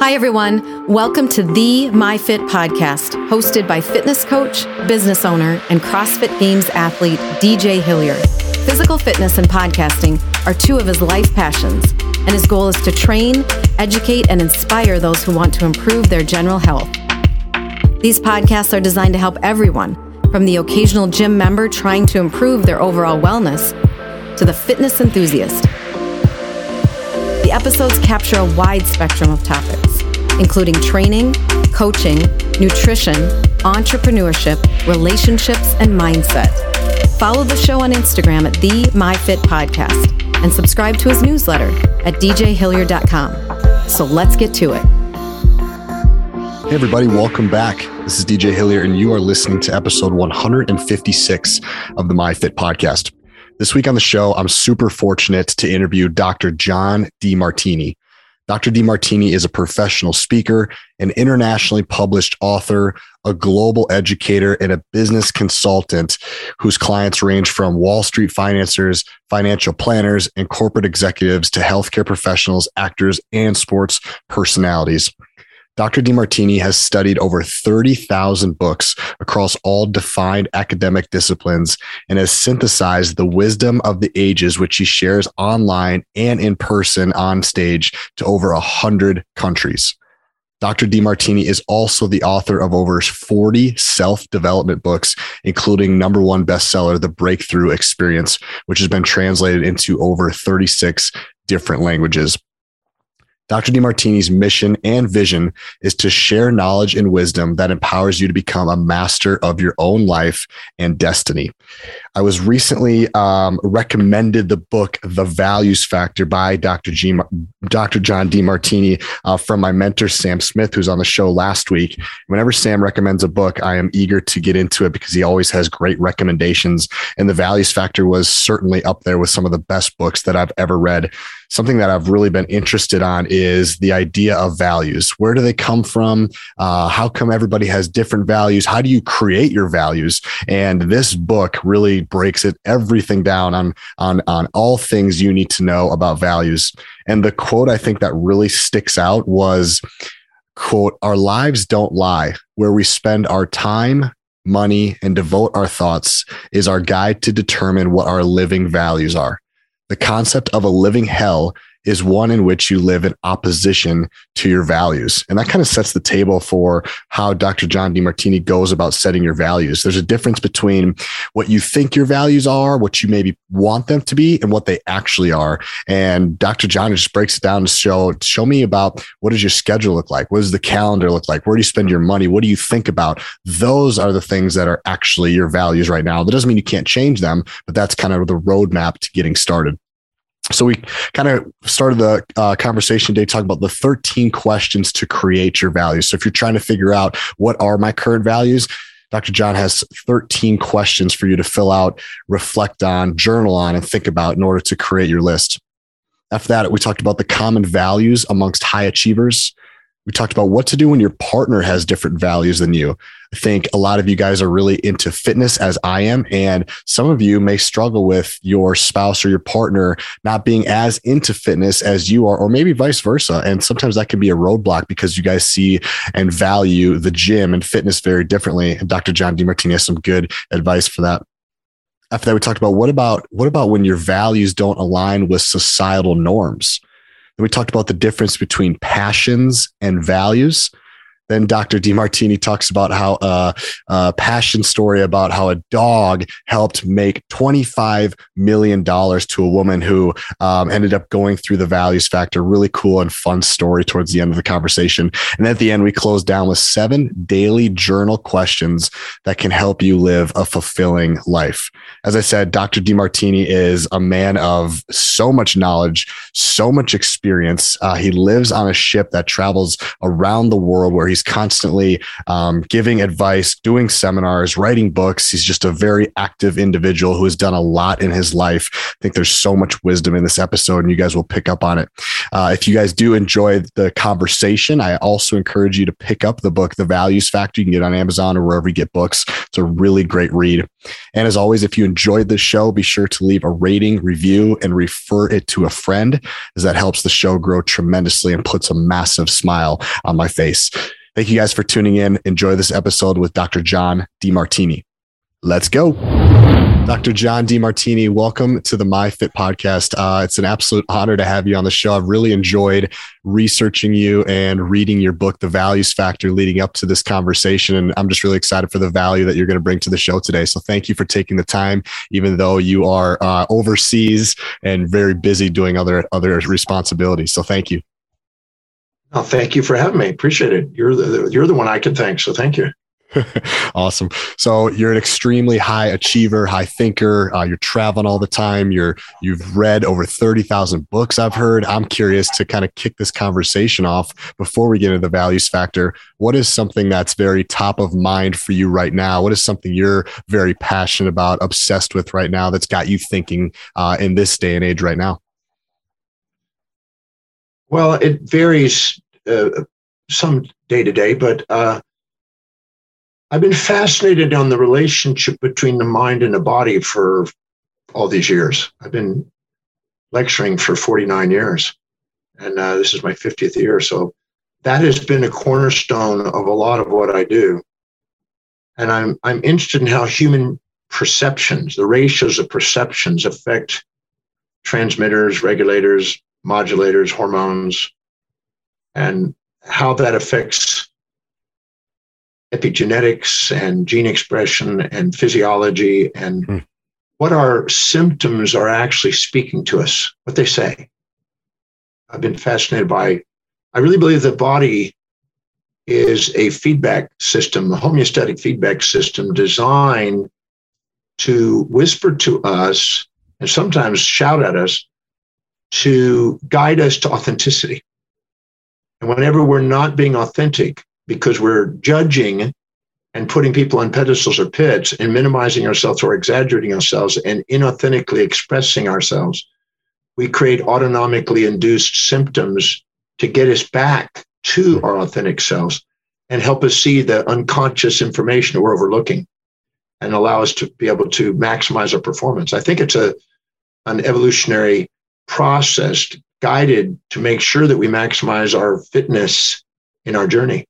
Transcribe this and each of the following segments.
Hi, everyone. Welcome to the MyFit podcast, hosted by fitness coach, business owner, and CrossFit Games athlete DJ Hillier. Physical fitness and podcasting are two of his life passions, and his goal is to train, educate, and inspire those who want to improve their general health. These podcasts are designed to help everyone, from the occasional gym member trying to improve their overall wellness to the fitness enthusiast. The episodes capture a wide spectrum of topics, including training, coaching, nutrition, entrepreneurship, relationships, and mindset. Follow the show on Instagram at the MyFit Podcast and subscribe to his newsletter at djhillier.com. So let's get to it. Hey, everybody, welcome back. This is DJ Hillier, and you are listening to episode 156 of the MyFit Podcast. This week on the show, I'm super fortunate to interview Dr. John Demartini. Dr. Demartini is a professional speaker, an internationally published author, a global educator, and a business consultant whose clients range from Wall Street financiers, financial planners, and corporate executives to healthcare professionals, actors, and sports personalities. Dr. Demartini has studied over 30,000 books across all defined academic disciplines and has synthesized the wisdom of the ages, which he shares online and in person on stage to over 100 countries. Dr. Demartini is also the author of over 40 self development books, including number one bestseller, The Breakthrough Experience, which has been translated into over 36 different languages. Dr. Demartini's mission and vision is to share knowledge and wisdom that empowers you to become a master of your own life and destiny. I was recently um, recommended the book The Values Factor by Dr. G, Dr. John Demartini uh, from my mentor Sam Smith, who's on the show last week. Whenever Sam recommends a book, I am eager to get into it because he always has great recommendations. And The Values Factor was certainly up there with some of the best books that I've ever read something that I've really been interested on is the idea of values. Where do they come from? Uh, how come everybody has different values? How do you create your values? And this book really breaks it everything down on on on all things you need to know about values. And the quote I think that really sticks out was quote our lives don't lie where we spend our time money and devote our thoughts is our guide to determine what our living values are the concept of a living hell is one in which you live in opposition to your values. And that kind of sets the table for how Dr. John Demartini goes about setting your values. There's a difference between what you think your values are, what you maybe want them to be, and what they actually are. And Dr. John just breaks it down to show, show me about what does your schedule look like? What does the calendar look like? Where do you spend your money? What do you think about? Those are the things that are actually your values right now. That doesn't mean you can't change them, but that's kind of the roadmap to getting started. So we kind of started the uh, conversation today talking about the 13 questions to create your values. So if you're trying to figure out what are my current values, Dr. John has 13 questions for you to fill out, reflect on, journal on, and think about in order to create your list. After that, we talked about the common values amongst high achievers. We talked about what to do when your partner has different values than you. I think a lot of you guys are really into fitness as I am. And some of you may struggle with your spouse or your partner not being as into fitness as you are, or maybe vice versa. And sometimes that can be a roadblock because you guys see and value the gym and fitness very differently. And Dr. John Demartini has some good advice for that after that we talked about what about what about when your values don't align with societal norms and we talked about the difference between passions and values. Then Dr. Demartini talks about how uh, a passion story about how a dog helped make $25 million to a woman who um, ended up going through the values factor. Really cool and fun story towards the end of the conversation. And at the end, we close down with seven daily journal questions that can help you live a fulfilling life. As I said, Dr. Demartini is a man of so much knowledge, so much experience. Uh, he lives on a ship that travels around the world where he's He's constantly um, giving advice, doing seminars, writing books. He's just a very active individual who has done a lot in his life. I think there's so much wisdom in this episode, and you guys will pick up on it. Uh, if you guys do enjoy the conversation, I also encourage you to pick up the book, The Values Factor. You can get on Amazon or wherever you get books. It's a really great read. And as always, if you enjoyed this show, be sure to leave a rating, review, and refer it to a friend, as that helps the show grow tremendously and puts a massive smile on my face. Thank you guys for tuning in. Enjoy this episode with Dr. John Demartini. Let's go. Dr. John Demartini, welcome to the MyFit podcast. Uh, it's an absolute honor to have you on the show. I've really enjoyed researching you and reading your book, The Values Factor, leading up to this conversation. And I'm just really excited for the value that you're going to bring to the show today. So thank you for taking the time, even though you are uh, overseas and very busy doing other other responsibilities. So thank you. Oh, thank you for having me. Appreciate it. You're the you're the one I can thank. So thank you. awesome. So you're an extremely high achiever, high thinker. Uh, you're traveling all the time. You're you've read over thirty thousand books. I've heard. I'm curious to kind of kick this conversation off before we get into the values factor. What is something that's very top of mind for you right now? What is something you're very passionate about, obsessed with right now? That's got you thinking uh, in this day and age right now. Well, it varies uh, some day to day, but uh, I've been fascinated on the relationship between the mind and the body for all these years. I've been lecturing for 49 years, and uh, this is my 50th year. So that has been a cornerstone of a lot of what I do. And I'm, I'm interested in how human perceptions, the ratios of perceptions affect transmitters, regulators, modulators, hormones, and how that affects epigenetics and gene expression and physiology and mm. what our symptoms are actually speaking to us, what they say. I've been fascinated by, I really believe the body is a feedback system, a homeostatic feedback system designed to whisper to us and sometimes shout at us to guide us to authenticity. And whenever we're not being authentic because we're judging and putting people on pedestals or pits and minimizing ourselves or exaggerating ourselves and inauthentically expressing ourselves, we create autonomically induced symptoms to get us back to hmm. our authentic selves and help us see the unconscious information we're overlooking and allow us to be able to maximize our performance. I think it's a an evolutionary process guided to make sure that we maximize our fitness in our journey.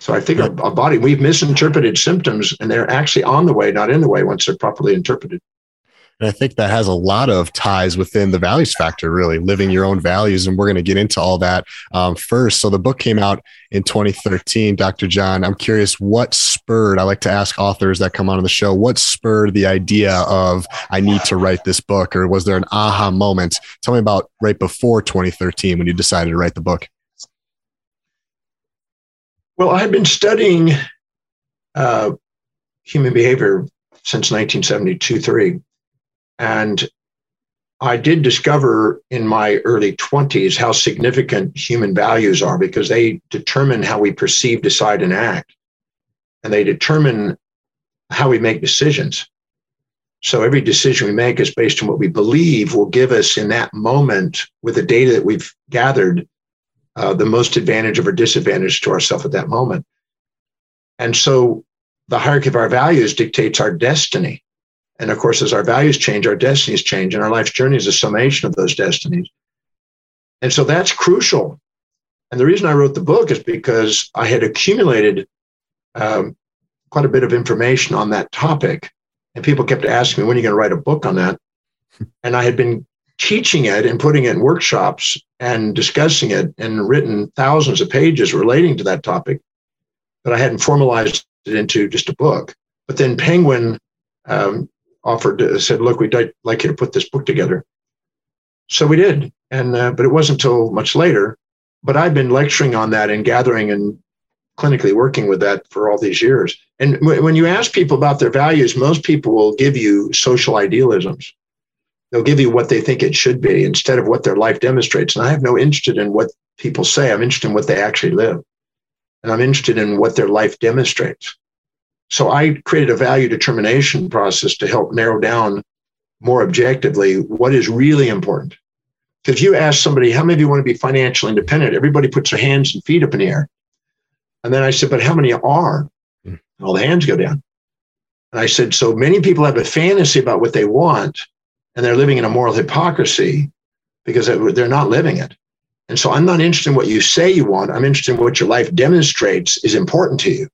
So I think our, our, body, we've misinterpreted symptoms and they're actually on the way, not in the way once they're properly interpreted. And I think that has a lot of ties within the values factor, really living your own values. And we're going to get into all that um, first. So the book came out in 2013, Dr. John. I'm curious what spurred, I like to ask authors that come on the show, what spurred the idea of I need to write this book? Or was there an aha moment? Tell me about right before 2013 when you decided to write the book. Well, I had been studying uh, human behavior since 1972 3. And I did discover in my early 20s how significant human values are because they determine how we perceive, decide, and act. And they determine how we make decisions. So every decision we make is based on what we believe will give us in that moment with the data that we've gathered uh, the most advantage or disadvantage to ourselves at that moment. And so the hierarchy of our values dictates our destiny. And of course, as our values change, our destinies change, and our life's journey is a summation of those destinies. And so that's crucial. And the reason I wrote the book is because I had accumulated um, quite a bit of information on that topic. And people kept asking me, when are you going to write a book on that? And I had been teaching it and putting it in workshops and discussing it and written thousands of pages relating to that topic, but I hadn't formalized it into just a book. But then Penguin um, offered, uh, said, "Look, we'd like you to put this book together." So we did, and uh, but it wasn't until much later. But I've been lecturing on that and gathering and clinically working with that for all these years. And w- when you ask people about their values, most people will give you social idealisms. They'll give you what they think it should be instead of what their life demonstrates. And I have no interest in what people say. I'm interested in what they actually live. And I'm interested in what their life demonstrates. So I created a value determination process to help narrow down more objectively what is really important. If you ask somebody, how many of you want to be financially independent? Everybody puts their hands and feet up in the air. And then I said, but how many are? Hmm. And all the hands go down. And I said, so many people have a fantasy about what they want, and they're living in a moral hypocrisy because they're not living it. And so I'm not interested in what you say you want. I'm interested in what your life demonstrates is important to you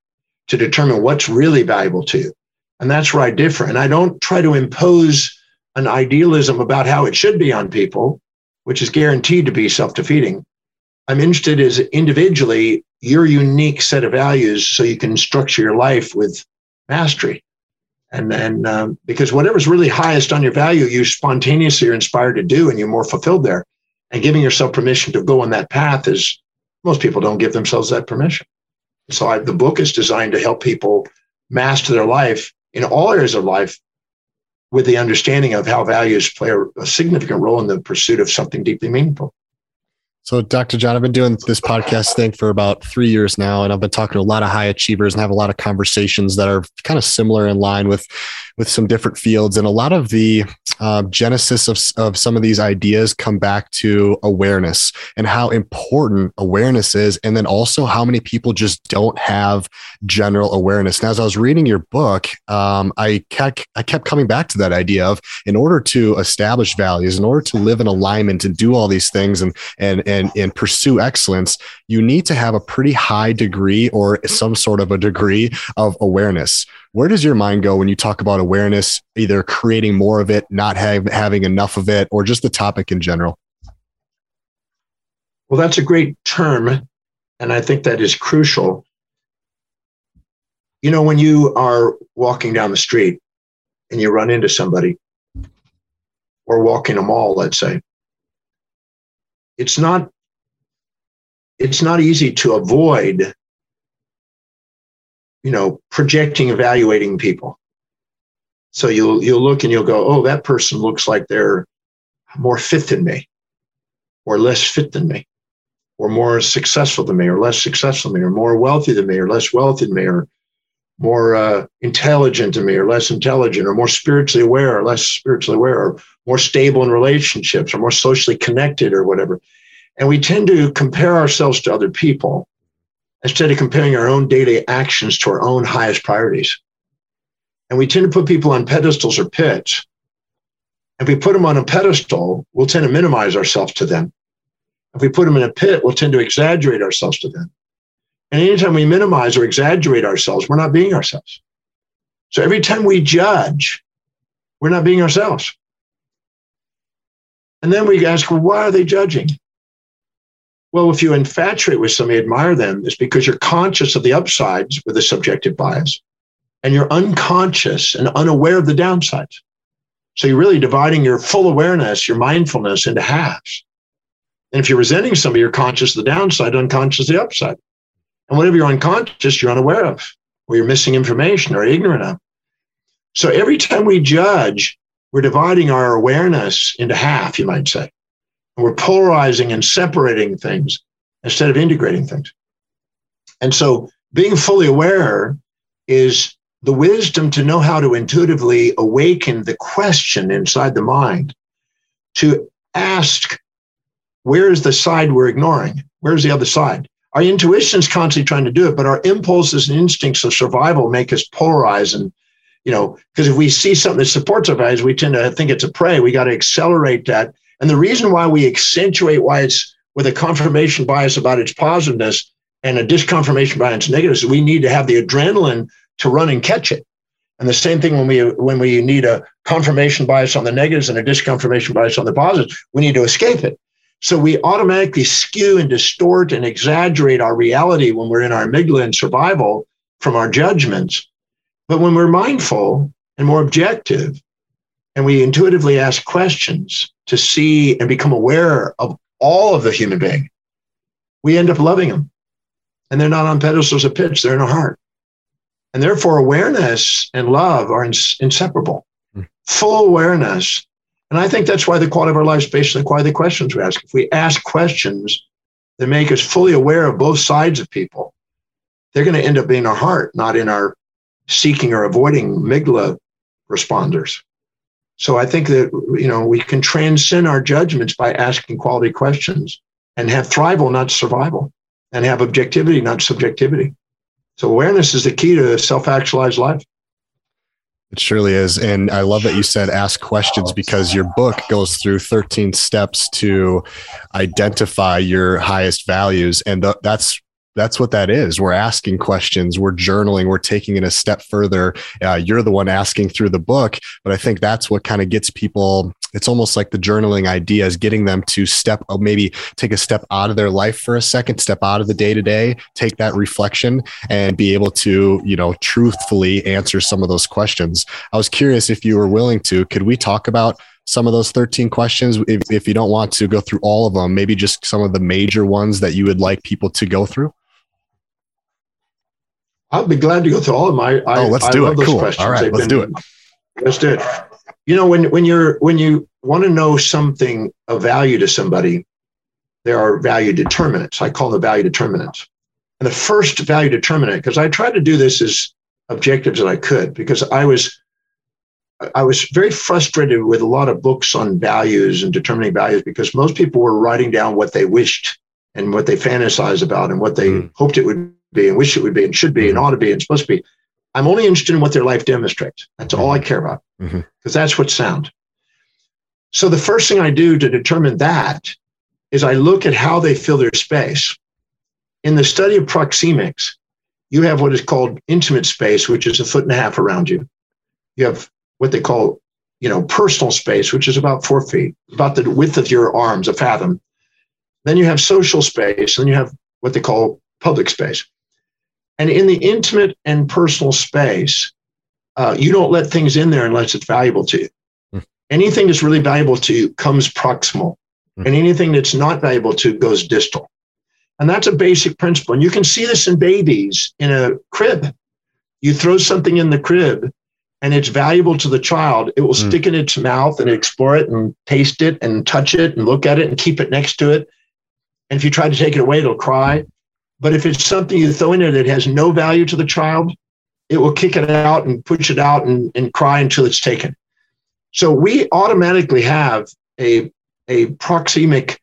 to determine what's really valuable to you. And that's where I differ. And I don't try to impose an idealism about how it should be on people, which is guaranteed to be self defeating. I'm interested as individually your unique set of values so you can structure your life with mastery. And then, um, because whatever's really highest on your value, you spontaneously are inspired to do and you're more fulfilled there and giving yourself permission to go on that path is most people don't give themselves that permission. So I, the book is designed to help people master their life in all areas of life with the understanding of how values play a, a significant role in the pursuit of something deeply meaningful. So, Dr. John, I've been doing this podcast thing for about three years now, and I've been talking to a lot of high achievers and have a lot of conversations that are kind of similar in line with with some different fields. And a lot of the uh, genesis of, of some of these ideas come back to awareness and how important awareness is. And then also how many people just don't have general awareness. And as I was reading your book, um, I, kept, I kept coming back to that idea of in order to establish values, in order to live in alignment and do all these things and, and, and, and pursue excellence, you need to have a pretty high degree or mm-hmm. some sort of a degree of awareness where does your mind go when you talk about awareness, either creating more of it, not have, having enough of it, or just the topic in general? Well, that's a great term. And I think that is crucial. You know, when you are walking down the street and you run into somebody, or walking a mall, let's say, it's not it's not easy to avoid you know, projecting, evaluating people. So you'll you'll look and you'll go, oh, that person looks like they're more fit than me, or less fit than me, or more successful than me, or less successful than me, or more wealthy than me, or less wealthy than me, or more uh, intelligent than me, or less intelligent, or more spiritually aware, or less spiritually aware, or more stable in relationships, or more socially connected, or whatever. And we tend to compare ourselves to other people instead of comparing our own daily actions to our own highest priorities. And we tend to put people on pedestals or pits. If we put them on a pedestal, we'll tend to minimize ourselves to them. If we put them in a pit, we'll tend to exaggerate ourselves to them. And anytime we minimize or exaggerate ourselves, we're not being ourselves. So every time we judge, we're not being ourselves. And then we ask, well, why are they judging? Well, if you infatuate with somebody, admire them, it's because you're conscious of the upsides with a subjective bias, and you're unconscious and unaware of the downsides. So you're really dividing your full awareness, your mindfulness into halves. And if you're resenting somebody, you're conscious of the downside, unconscious of the upside. And whatever you're unconscious, you're unaware of, or you're missing information or ignorant of. So every time we judge, we're dividing our awareness into half, you might say. We're polarizing and separating things instead of integrating things. And so being fully aware is the wisdom to know how to intuitively awaken the question inside the mind to ask, where is the side we're ignoring? Where's the other side? Our intuition is constantly trying to do it, but our impulses and instincts of survival make us polarize and you know, because if we see something that supports our values, we tend to think it's a prey. We got to accelerate that and the reason why we accentuate why it's with a confirmation bias about its positiveness and a disconfirmation bias negatives, we need to have the adrenaline to run and catch it. And the same thing when we when we need a confirmation bias on the negatives and a disconfirmation bias on the positives, we need to escape it. So we automatically skew and distort and exaggerate our reality when we're in our amygdala and survival from our judgments. But when we're mindful and more objective, and we intuitively ask questions to see and become aware of all of the human being, we end up loving them. And they're not on pedestals of pitch, they're in our heart. And therefore, awareness and love are ins- inseparable. Mm. Full awareness. And I think that's why the quality of our life is based on the quality of the questions we ask. If we ask questions that make us fully aware of both sides of people, they're going to end up being our heart, not in our seeking or avoiding amygdala responders. So I think that you know we can transcend our judgments by asking quality questions and have thrival, not survival, and have objectivity, not subjectivity. So awareness is the key to self-actualized life. It surely is. And I love that you said ask questions because your book goes through 13 steps to identify your highest values. And th- that's that's what that is. We're asking questions, we're journaling, we're taking it a step further. Uh, you're the one asking through the book, but I think that's what kind of gets people. It's almost like the journaling idea is getting them to step, uh, maybe take a step out of their life for a second, step out of the day to day, take that reflection, and be able to, you know, truthfully answer some of those questions. I was curious if you were willing to. Could we talk about? some of those 13 questions if, if you don't want to go through all of them maybe just some of the major ones that you would like people to go through I'll be glad to go through all of my. I, oh, let's I do it. Cool. Questions. All right, They've let's been, do it. Let's do it. You know, when when you're when you want to know something of value to somebody, there are value determinants. I call them value determinants. And the first value determinant, because I tried to do this as objective as I could, because I was I was very frustrated with a lot of books on values and determining values because most people were writing down what they wished and what they fantasized about and what they mm. hoped it would be and wish it would be and should be and mm-hmm. ought to be and supposed to be. I'm only interested in what their life demonstrates. That's all I mm-hmm. care about because mm-hmm. that's what's sound. So the first thing I do to determine that is I look at how they fill their space. In the study of proxemics, you have what is called intimate space, which is a foot and a half around you. You have what they call, you know, personal space, which is about four feet, about the width of your arms, a fathom. Then you have social space, and you have what they call public space. And in the intimate and personal space, uh, you don't let things in there unless it's valuable to you. Mm. Anything that's really valuable to you comes proximal, mm. and anything that's not valuable to you goes distal. And that's a basic principle. And you can see this in babies in a crib. You throw something in the crib and it's valuable to the child, it will mm. stick in its mouth and explore it and taste it and touch it and look at it and keep it next to it. And if you try to take it away, it'll cry. But if it's something you throw in there that has no value to the child, it will kick it out and push it out and, and cry until it's taken. So we automatically have a, a proxemic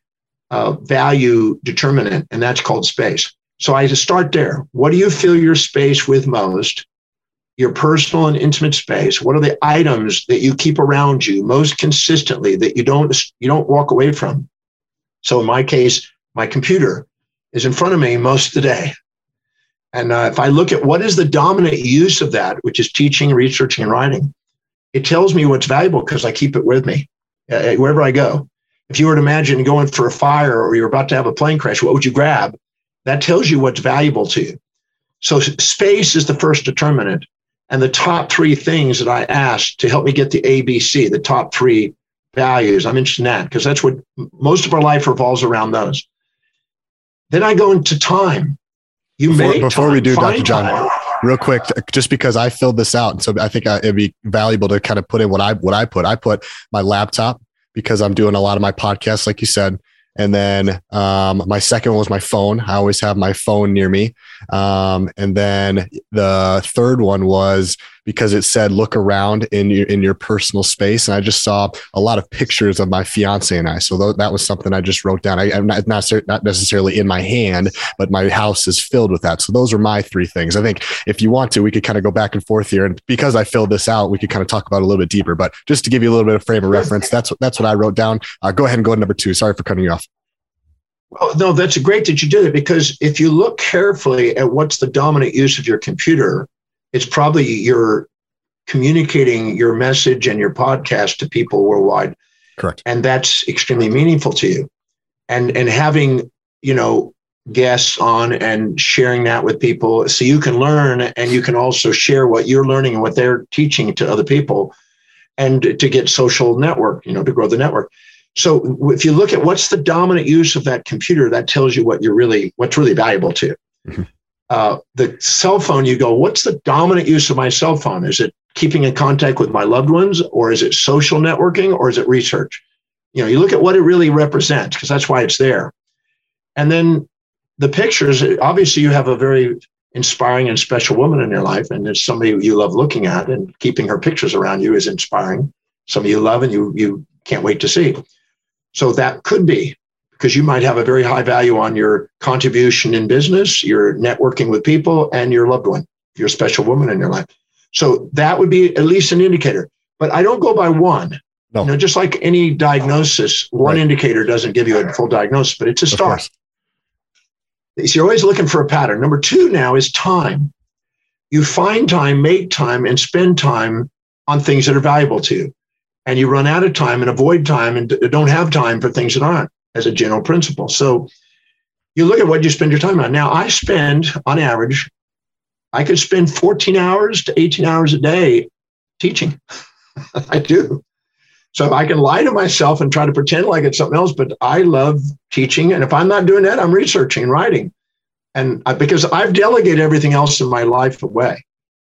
uh, value determinant, and that's called space. So I just start there. What do you fill your space with most? Your personal and intimate space. What are the items that you keep around you most consistently that you don't you don't walk away from? So in my case, my computer is in front of me most of the day. And uh, if I look at what is the dominant use of that, which is teaching, researching, and writing, it tells me what's valuable because I keep it with me uh, uh, wherever I go. If you were to imagine going for a fire or you're about to have a plane crash, what would you grab? That tells you what's valuable to you. So space is the first determinant. And the top three things that I asked to help me get the ABC, the top three values, I'm interested in that because that's what most of our life revolves around those. Then I go into time. You before, may before we do, Dr. John, time. real quick, just because I filled this out, so I think uh, it'd be valuable to kind of put in what I what I put. I put my laptop because I'm doing a lot of my podcasts, like you said. And then um, my second one was my phone. I always have my phone near me. Um, and then the third one was because it said look around in your in your personal space, and I just saw a lot of pictures of my fiance and I. So th- that was something I just wrote down. I, am not not, not necessarily in my hand, but my house is filled with that. So those are my three things. I think if you want to, we could kind of go back and forth here, and because I filled this out, we could kind of talk about it a little bit deeper. But just to give you a little bit of frame of reference, that's what that's what I wrote down. Uh, go ahead and go to number two. Sorry for cutting you off. Oh, no, that's great that you did it because if you look carefully at what's the dominant use of your computer, it's probably you're communicating your message and your podcast to people worldwide. Correct. And that's extremely meaningful to you. And and having, you know, guests on and sharing that with people so you can learn and you can also share what you're learning and what they're teaching to other people and to get social network, you know, to grow the network. So if you look at what's the dominant use of that computer, that tells you what you're really what's really valuable to you. Mm-hmm. Uh, the cell phone, you go, what's the dominant use of my cell phone? Is it keeping in contact with my loved ones, or is it social networking, or is it research? You know, you look at what it really represents because that's why it's there. And then the pictures, obviously, you have a very inspiring and special woman in your life, and it's somebody you love looking at, and keeping her pictures around you is inspiring. Somebody you love and you you can't wait to see. So that could be because you might have a very high value on your contribution in business, your networking with people, and your loved one, your special woman in your life. So that would be at least an indicator. But I don't go by one. No. You know, just like any diagnosis, one right. indicator doesn't give you a full diagnosis, but it's a start. So you're always looking for a pattern. Number two now is time. You find time, make time, and spend time on things that are valuable to you. And you run out of time and avoid time and don't have time for things that aren't, as a general principle. So you look at what you spend your time on. Now, I spend on average, I could spend 14 hours to 18 hours a day teaching. I do. So I can lie to myself and try to pretend like it's something else, but I love teaching. And if I'm not doing that, I'm researching and writing. And I, because I've delegated everything else in my life away.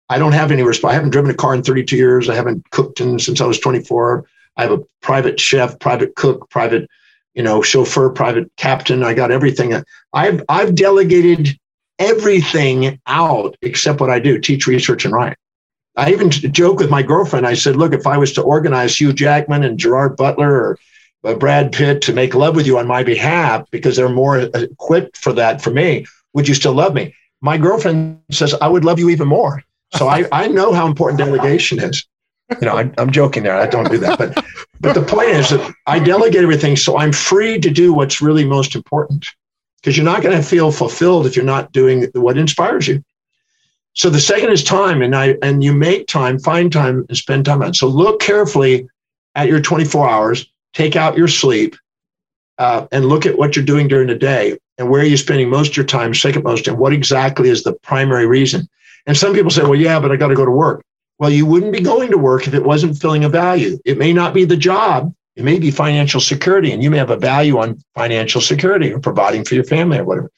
I don't have any response. I haven't driven a car in 32 years. I haven't cooked in since I was 24. I have a private chef, private cook, private, you know, chauffeur, private captain. I got everything. I've I've delegated everything out except what I do: teach, research, and write. I even joke with my girlfriend. I said, look, if I was to organize Hugh Jackman and Gerard Butler or uh, Brad Pitt to make love with you on my behalf because they're more equipped for that for me, would you still love me? My girlfriend says, I would love you even more. So I, I know how important delegation is. You know, I, I'm joking there. I don't do that. But, but the point is that I delegate everything so I'm free to do what's really most important because you're not going to feel fulfilled if you're not doing what inspires you. So the second is time, and I and you make time, find time, and spend time on. It. So look carefully at your 24 hours. Take out your sleep, uh, and look at what you're doing during the day and where are you spending most of your time, second most, and what exactly is the primary reason. And some people say, "Well, yeah, but I got to go to work." Well, you wouldn't be going to work if it wasn't filling a value. It may not be the job. It may be financial security, and you may have a value on financial security or providing for your family or whatever.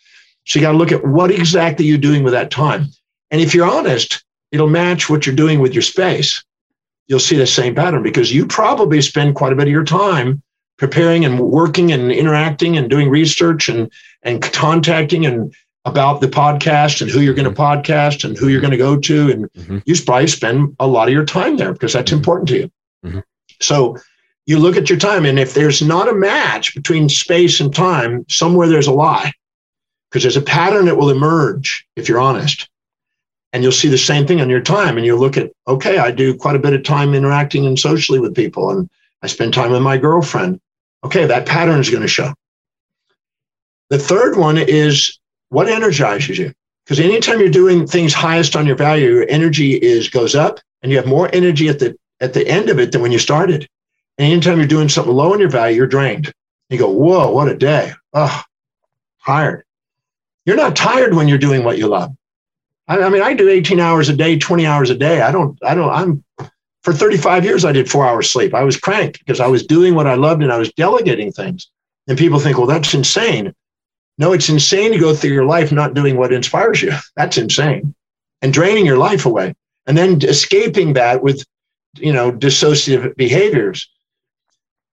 So you got to look at what exactly you're doing with that time. And if you're honest, it'll match what you're doing with your space. You'll see the same pattern because you probably spend quite a bit of your time preparing and working and interacting and doing research and and contacting and about the podcast and who you're going to podcast and who you're going to go to and mm-hmm. you probably spend a lot of your time there because that's mm-hmm. important to you mm-hmm. so you look at your time and if there's not a match between space and time somewhere there's a lie because there's a pattern that will emerge if you're honest and you'll see the same thing on your time and you'll look at okay i do quite a bit of time interacting and socially with people and i spend time with my girlfriend okay that pattern is going to show the third one is what energizes you because anytime you're doing things highest on your value your energy is goes up and you have more energy at the at the end of it than when you started and anytime you're doing something low in your value you're drained you go whoa what a day oh tired you're not tired when you're doing what you love I, I mean, I do 18 hours a day, 20 hours a day. I don't, I don't, I'm, for 35 years, I did four hours sleep. I was cranked because I was doing what I loved and I was delegating things. And people think, well, that's insane. No, it's insane to go through your life not doing what inspires you. That's insane. And draining your life away. And then escaping that with, you know, dissociative behaviors.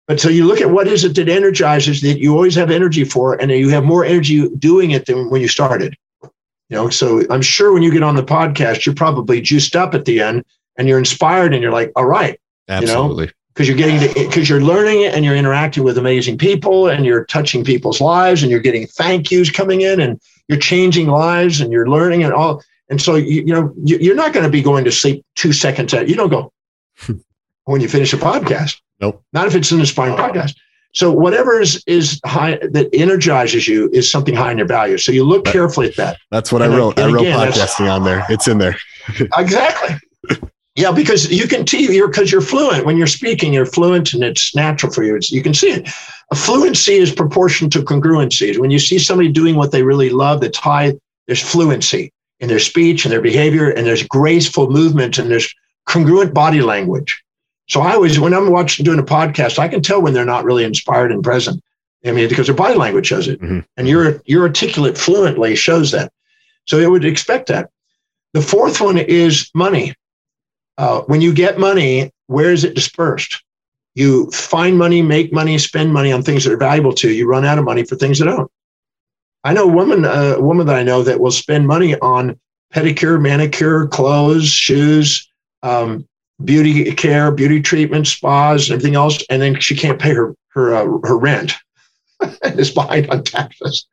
But so you look at what is it that energizes that you always have energy for, and you have more energy doing it than when you started. You know, so I'm sure when you get on the podcast, you're probably juiced up at the end and you're inspired and you're like, all right, absolutely. You know, because you're getting because you're learning it and you're interacting with amazing people and you're touching people's lives and you're getting thank yous coming in and you're changing lives and you're learning and all and so you, you know you're not going to be going to sleep two seconds at you don't go hmm. when you finish a podcast nope not if it's an inspiring podcast so whatever is is high that energizes you is something high in your value. So you look carefully at that. That's what and I wrote. I wrote again, podcasting on there. It's in there. exactly. Yeah, because you can see you're because you're fluent when you're speaking. You're fluent, and it's natural for you. It's, you can see it. A fluency is proportional to congruency. When you see somebody doing what they really love, that's high. There's fluency in their speech and their behavior, and there's graceful movement, and there's congruent body language. So I always, when I'm watching doing a podcast, I can tell when they're not really inspired and present. I mean, because their body language shows it, mm-hmm. and your your articulate fluently shows that. So it would expect that. The fourth one is money. Uh, when you get money, where is it dispersed? You find money, make money, spend money on things that are valuable to you. You run out of money for things that don't. I know a woman, uh, a woman that I know that will spend money on pedicure, manicure, clothes, shoes, um, beauty care, beauty treatment, spas, everything else, and then she can't pay her her uh, her rent and is behind on taxes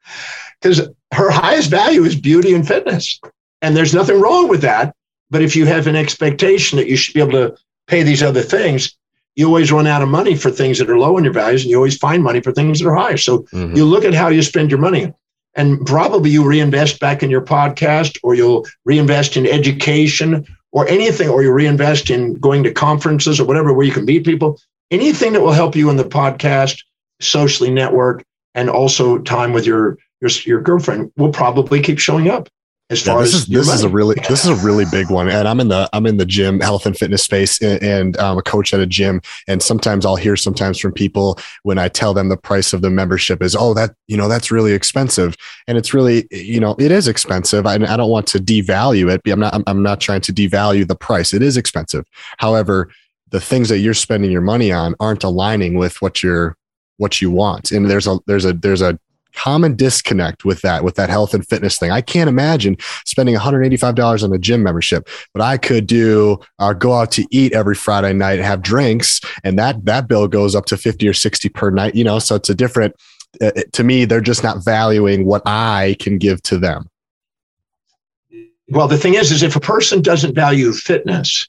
because her highest value is beauty and fitness, and there's nothing wrong with that. But if you have an expectation that you should be able to pay these other things, you always run out of money for things that are low in your values and you always find money for things that are high. So mm-hmm. you look at how you spend your money and probably you reinvest back in your podcast or you'll reinvest in education or anything, or you reinvest in going to conferences or whatever where you can meet people. Anything that will help you in the podcast, socially network, and also time with your your, your girlfriend will probably keep showing up as far yeah, this as is this is a really this is a really big one and i'm in the i'm in the gym health and fitness space and, and i'm a coach at a gym. And sometimes i'll hear sometimes from people when i tell them the price of the membership is oh that you know that's really expensive. And it's really you know it is expensive. I, I don't want to devalue it. I'm not i'm not trying to devalue the price. It is expensive. However the things that you're spending your money on aren't aligning with what you're what you want. And there's a there's a there's a common disconnect with that, with that health and fitness thing. I can't imagine spending $185 on a gym membership, but I could do or uh, go out to eat every Friday night and have drinks, and that that bill goes up to 50 or 60 per night. You know, so it's a different. Uh, to me, they're just not valuing what I can give to them. Well, the thing is, is if a person doesn't value fitness,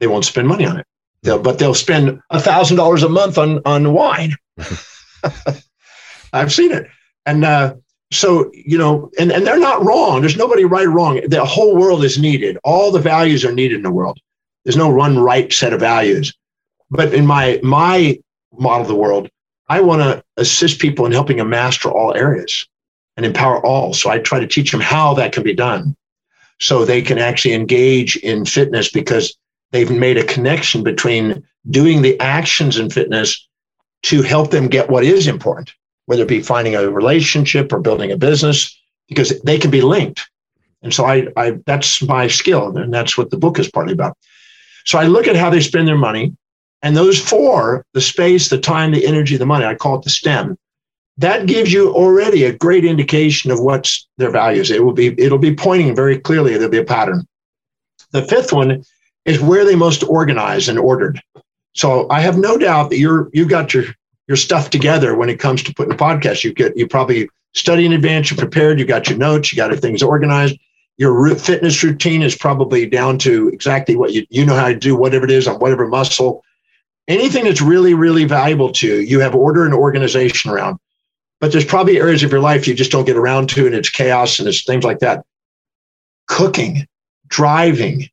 they won't spend money on it. They'll, but they'll spend a thousand dollars a month on on wine. I've seen it. And uh, so, you know, and, and they're not wrong. There's nobody right or wrong. The whole world is needed. All the values are needed in the world. There's no one right set of values. But in my my model of the world, I want to assist people in helping them master all areas and empower all. So I try to teach them how that can be done so they can actually engage in fitness because they've made a connection between doing the actions in fitness to help them get what is important whether it be finding a relationship or building a business, because they can be linked. And so I, I that's my skill, and that's what the book is partly about. So I look at how they spend their money, and those four, the space, the time, the energy, the money, I call it the STEM. That gives you already a great indication of what's their values. It will be, it'll be pointing very clearly, there'll be a pattern. The fifth one is where they most organized and ordered. So I have no doubt that you're you've got your your stuff together when it comes to putting a podcast. You get you probably study in advance, you're prepared, you got your notes, you got things organized. Your fitness routine is probably down to exactly what you you know how to do whatever it is on whatever muscle. Anything that's really really valuable to you, you have order and organization around. But there's probably areas of your life you just don't get around to, and it's chaos and it's things like that. Cooking, driving,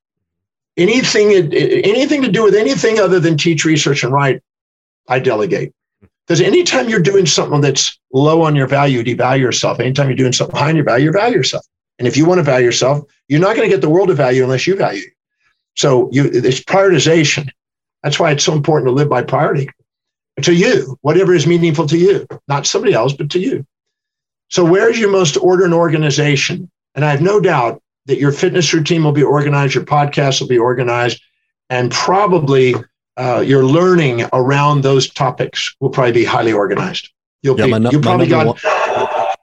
anything anything to do with anything other than teach, research, and write, I delegate. Because anytime you're doing something that's low on your value, you devalue yourself. Anytime you're doing something high on your value, you value yourself. And if you want to value yourself, you're not going to get the world to value unless you value. So you, it's prioritization. That's why it's so important to live by priority to you, whatever is meaningful to you, not somebody else, but to you. So where's your most order and organization? And I have no doubt that your fitness routine will be organized, your podcast will be organized, and probably uh, your learning around those topics will probably be highly organized. You'll yeah, be, my, you probably got. One,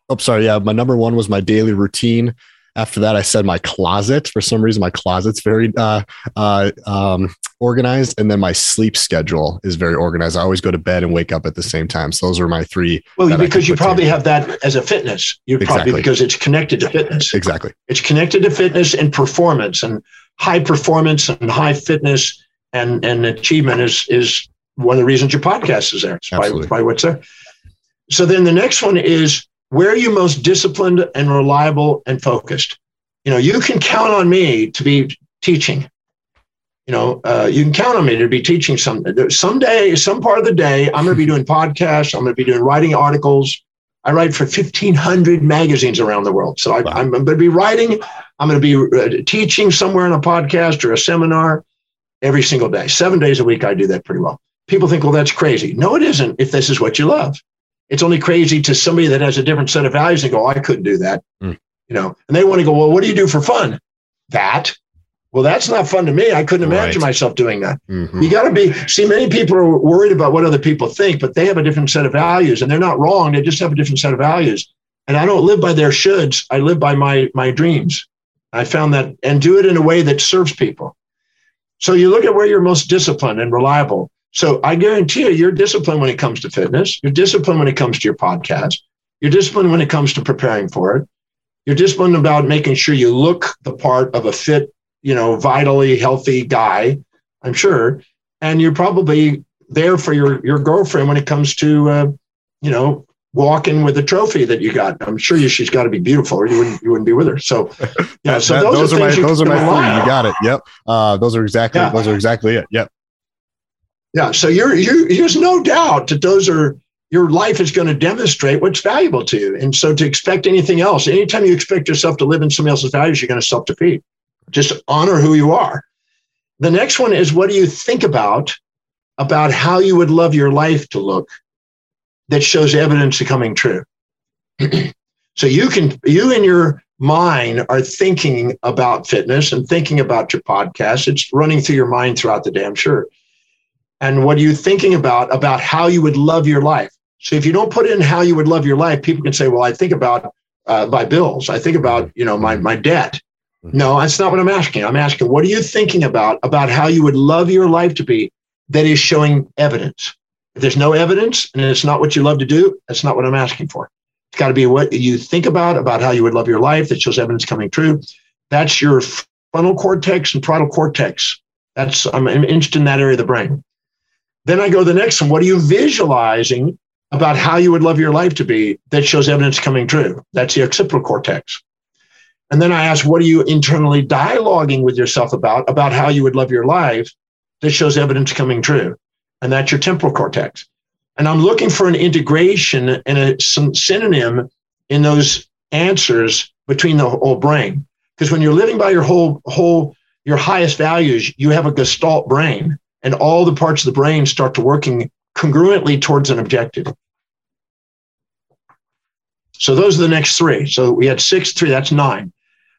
oh, sorry. Yeah, my number one was my daily routine. After that, I said my closet. For some reason, my closet's very uh, uh, um, organized, and then my sleep schedule is very organized. I always go to bed and wake up at the same time. So those are my three. Well, because you probably have that as a fitness. You exactly. probably because it's connected to fitness. Exactly. It's connected to fitness and performance and high performance and high fitness and and achievement is is one of the reasons your podcast is there. It's probably, probably what's there. So then the next one is where are you most disciplined and reliable and focused? You know, you can count on me to be teaching. You know, uh, you can count on me to be teaching some someday, some part of the day. I'm going to be doing podcasts. I'm going to be doing writing articles. I write for 1,500 magazines around the world. So I, am going to be writing. I'm going to be uh, teaching somewhere in a podcast or a seminar every single day. Seven days a week, I do that pretty well. People think, well, that's crazy. No, it isn't if this is what you love. It's only crazy to somebody that has a different set of values and go, I couldn't do that. Mm. You know, and they want to go, well, what do you do for fun? That. Well, that's not fun to me. I couldn't imagine right. myself doing that. Mm-hmm. You got to be, see, many people are worried about what other people think, but they have a different set of values and they're not wrong. They just have a different set of values. And I don't live by their shoulds. I live by my, my dreams. I found that and do it in a way that serves people. So you look at where you're most disciplined and reliable. So I guarantee you, you're disciplined when it comes to fitness. You're disciplined when it comes to your podcast. You're disciplined when it comes to preparing for it. You're disciplined about making sure you look the part of a fit you know, vitally healthy guy, I'm sure. And you're probably there for your, your girlfriend when it comes to, uh, you know, walking with a trophy that you got. I'm sure you, she's got to be beautiful, or you wouldn't you wouldn't be with her. So, yeah. So That- those, those, are, my those are my three. You got it. Yep. Uh, those are exactly Yeah. those are exactly it. Yep. Yeah. So you're you there's no doubt that those are your life is going to demonstrate what's valuable to you. And so to expect anything else, anytime you expect yourself to live in somebody else's values, you're going to self defeat. Just honor who you are. The next one is what do you think about about how you would love your life to look that shows evidence of coming true. so you can you and your mind are thinking about fitness and thinking about your podcast. It's running through your mind throughout the day, I'm sure. And what are you thinking about about how you would love your life? So if you don't put in how you would love your life, people can say, "Well, I think about uh, my bills. I think about you know my my debt." No, that's not what I'm asking. I'm asking, what are you thinking about about how you would love your life to be that is showing evidence? If there's no evidence and it's not what you love to do, that's not what I'm asking for. It's got to be what you think about about how you would love your life that shows evidence coming true. That's your frontal cortex and parietal cortex. That's I'm interested in that area of the brain. Then I go to the next one. What are you visualizing about how you would love your life to be that shows evidence coming true? That's the occipital cortex. And then I ask, what are you internally dialoguing with yourself about, about how you would love your life that shows evidence coming true? And that's your temporal cortex. And I'm looking for an integration and a synonym in those answers between the whole brain. Because when you're living by your whole, whole, your highest values, you have a gestalt brain and all the parts of the brain start to working congruently towards an objective. So those are the next three. So we had six, three, that's nine.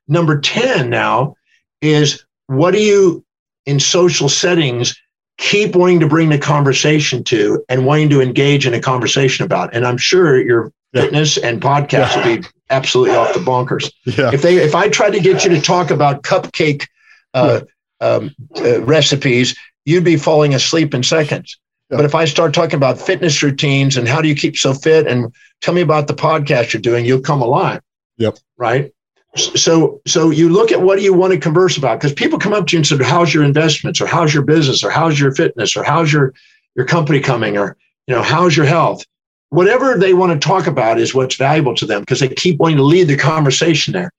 Number 10 now is what do you in social settings keep wanting to bring the conversation to and wanting to engage in a conversation about? And I'm sure your fitness and podcast Yeah. would be absolutely off the bonkers. Yeah. If they if I tried to get you to talk about cupcake uh, um, uh, recipes, you'd be falling asleep in seconds. Yeah. But if I start talking about fitness routines and how do you keep so fit and tell me about the podcast you're doing, you'll come alive. Yep. Right. So, so you look at what do you want to converse about? Because people come up to you and say, "How's your investments?" or "How's your business?" or "How's your fitness?" or "How's your your company coming?" or you know, "How's your health?" Whatever they want to talk about is what's valuable to them because they keep wanting to lead the conversation there.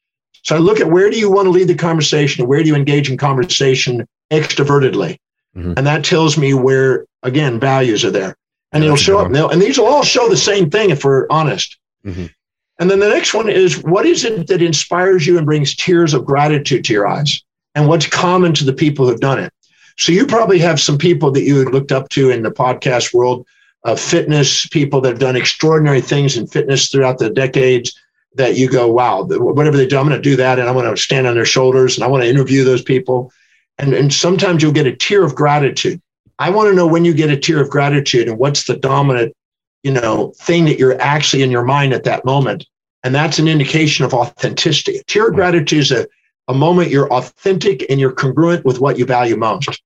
So I look at where do you want to lead the conversation and where do you engage in conversation extrovertedly, Mhm. and that tells me where again values are there, and it'll show up. They'll- And these will all show the same thing if we're honest. Mhm. And then the next one is what is it that inspires you and brings tears of gratitude to your eyes? And what's common to the people who've done it? So you probably have some people that you had looked up to in the podcast world, uh, fitness people that have done extraordinary things in fitness throughout the decades that you go, wow, whatever they do, I'm going to do that and I want to stand on their shoulders and I want to interview those people. And, and sometimes you'll get a tear of gratitude. I want to know when you get a tear of gratitude and what's the dominant you know, thing that you're actually in your mind at that moment. And that's an indication of authenticity. A tear of gratitude is a, a moment you're authentic and you're congruent with what you value most.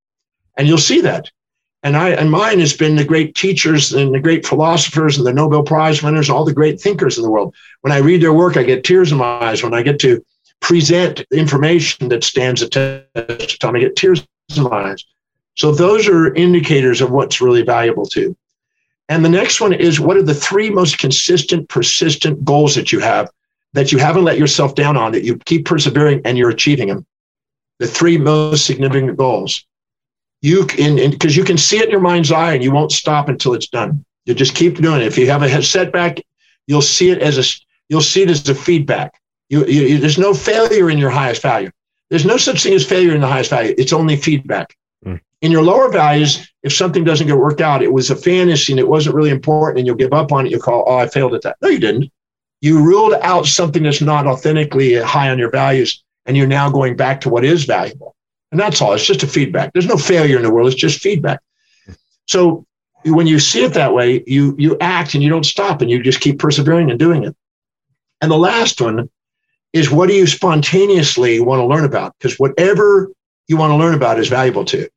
And you'll see that. And I and mine has been the great teachers and the great philosophers and the Nobel Prize winners, all the great thinkers in the world. When I read their work, I get tears in my eyes. When I get to present information that stands the test time, I get tears in my eyes. So those are indicators of what's really valuable too. And the next one is what are the three most consistent, persistent goals that you have that you haven't let yourself down on, that you keep persevering and you're achieving them? The three most significant goals. You can, because you can see it in your mind's eye and you won't stop until it's done. You just keep doing it. If you have a setback, you'll see it as a, you'll see it as a feedback. You, you, there's no failure in your highest value. There's no such thing as failure in the highest value. It's only feedback. Mm. In your lower values, if something doesn't get worked out, it was a fantasy and it wasn't really important, and you'll give up on it. You'll call, oh, I failed at that. No, you didn't. You ruled out something that's not authentically high on your values, and you're now going back to what is valuable. And that's all. It's just a feedback. There's no failure in the world. It's just feedback. So when you see it that way, you you act and you don't stop, and you just keep persevering and doing it. And the last one is what do you spontaneously want to learn about? Because whatever you want to learn about is valuable to you.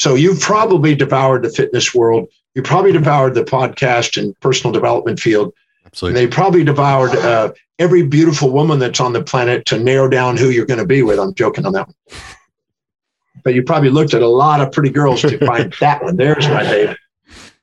So you've probably devoured the fitness world. You probably devoured the podcast and personal development field. And Absolutely. they probably devoured uh, every beautiful woman that's on the planet to narrow down who you're going to be with. I'm joking on that one. but you probably looked at a lot of pretty girls to find that one. There's my babe.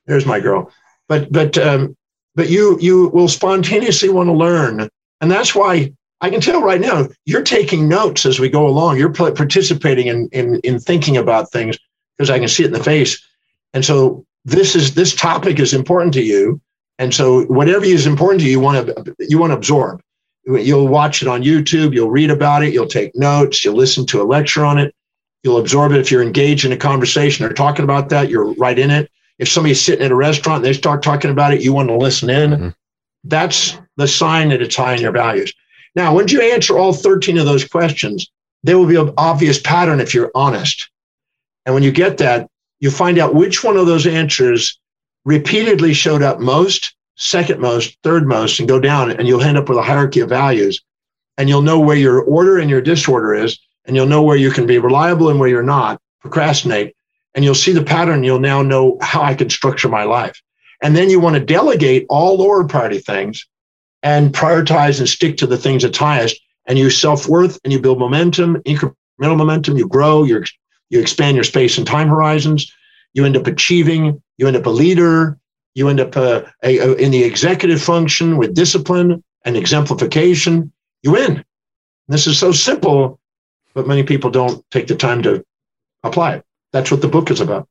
There's my girl. But but um, but you you will spontaneously want to learn, and that's why I can tell right now you're taking notes as we go along. You're participating in in in thinking about things because I can see it in the face. And so this is this topic is important to you, and so whatever is important to you, you want to you want to absorb. You'll watch it on YouTube. You'll read about it. You'll take notes. You'll listen to a lecture on it. You'll absorb it. If you're engaged in a conversation or talking about that, you're right in it. If somebody's sitting at a restaurant and they start talking about it, you want to listen in. Mm-hmm. That's the sign that it's high in your values. Now, once you answer all 13 of those questions, there will be an obvious pattern if you're honest. And when you get that, you find out which one of those answers repeatedly showed up most, second most, third most, and go down, and you'll end up with a hierarchy of values. And you'll know where your order and your disorder is, and you'll know where you can be reliable and where you're not, procrastinate, and you'll see the pattern. You'll now know how I can structure my life. And then you want to delegate all lower priority things and prioritize and stick to the things that's highest. And you self worth and you build momentum, incremental momentum. You grow. You you expand your space and time horizons. You end up achieving. You end up a leader. You end up uh, a, a, in the executive function with discipline and exemplification. You win. This is so simple, but many people don't take the time to apply it. That's what the book is about.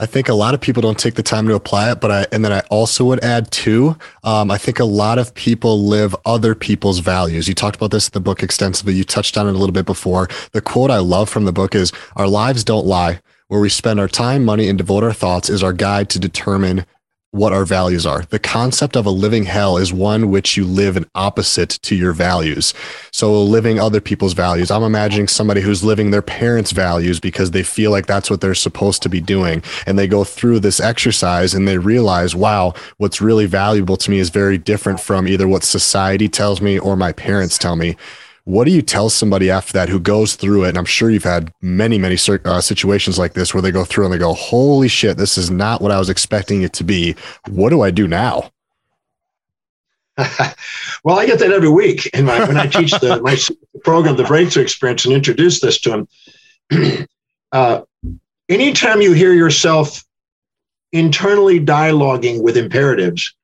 I think a lot of people don't take the time to apply it, but I, and then I also would add too, um, I think a lot of people live other people's values. You talked about this in the book extensively. You touched on it a little bit before. The quote I love from the book is our lives don't lie. Where we spend our time, money, and devote our thoughts is our guide to determine what our values are. The concept of a living hell is one which you live in opposite to your values. So living other people's values. I'm imagining somebody who's living their parents' values because they feel like that's what they're supposed to be doing. And they go through this exercise and they realize, wow, what's really valuable to me is very different from either what society tells me or my parents tell me. What do you tell somebody after that who goes through it? And I'm sure you've had many, many uh, situations like this where they go through and they go, holy shit, this is not what I was expecting it to be. What do I do now? well, I get that every week. And when I teach the, my program, the Breakthrough Experience, and introduce this to them, uh, anytime you hear yourself internally dialoguing with imperatives,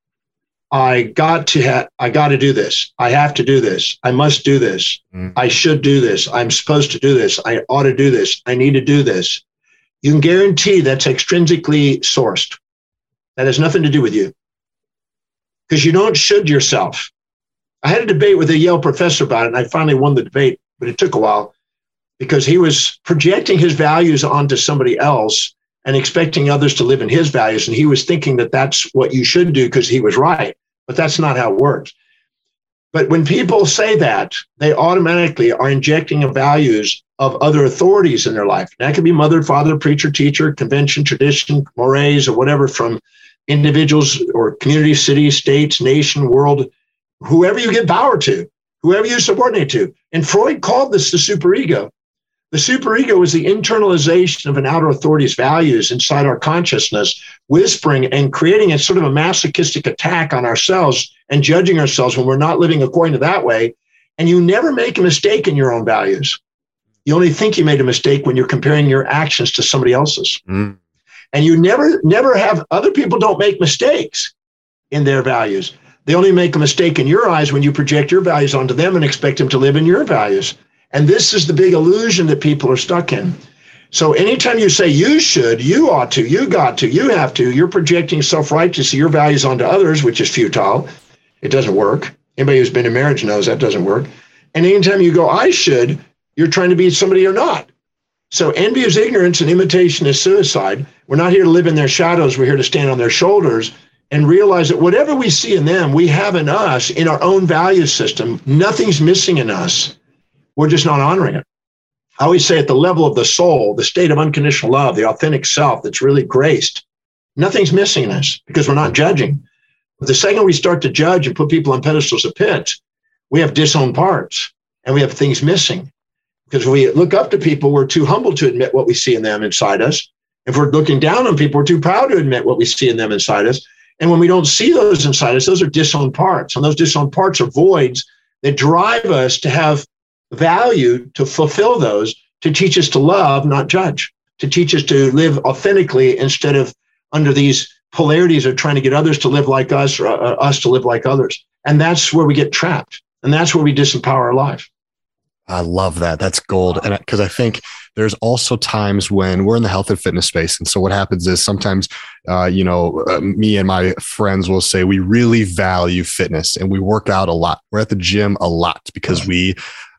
I got to ha- I got to do this. I have to do this. I must do this. Mm. I should do this. I'm supposed to do this. I ought to do this. I need to do this. You can guarantee that's extrinsically sourced. That has nothing to do with you. Because you don't should yourself. I had a debate with a Yale professor about it, and I finally won the debate, but it took a while because he was projecting his values onto somebody else and expecting others to live in his values. And he was thinking that that's what you should do because he was right but that's not how it works. But when people say that, they automatically are injecting values of other authorities in their life. That could be mother, father, preacher, teacher, convention, tradition, mores, or whatever from individuals or community, city, states, nation, world, whoever you give power to, whoever you subordinate to. And Freud called this the superego. The superego is the internalization of an outer authority's values inside our consciousness, whispering and creating a sort of a masochistic attack on ourselves and judging ourselves when we're not living according to that way. And you never make a mistake in your own values. You only think you made a mistake when you're comparing your actions to somebody else's. Mm. And you never, never have other people don't make mistakes in their values. They only make a mistake in your eyes when you project your values onto them and expect them to live in your values. And this is the big illusion that people are stuck in. So anytime you say you should, you ought to, you got to, you have to, you're projecting self-righteousness, your values onto others, which is futile. It doesn't work. Anybody who's been in marriage knows that doesn't work. And anytime you go, I should, you're trying to be somebody you're not. So envy is ignorance and imitation is suicide. We're not here to live in their shadows. We're here to stand on their shoulders and realize that whatever we see in them, we have in us in our own value system. Nothing's missing in us. We're just not honoring it. I always say at the level of the soul, the state of unconditional love, the authentic self that's really graced, nothing's missing in us because we're not judging. But the second we start to judge and put people on pedestals of pits, we have disowned parts and we have things missing. Because we look up to people, we're too humble to admit what we see in them inside us. If we're looking down on people, we're too proud to admit what we see in them inside us. And when we don't see those inside us, those are disowned parts. And those disowned parts are voids that drive us to have value to fulfill those, to teach us to love, not judge, to teach us to live authentically instead of under these polarities of trying to get others to live like us or uh, us to live like others. And that's where we get trapped. And that's where we disempower our life. I love that. That's gold. And because I think there's also times when we're in the health and fitness space. And so what happens is sometimes, uh, you know, uh, me and my friends will say we really value fitness and we work out a lot. We're at the gym a lot because we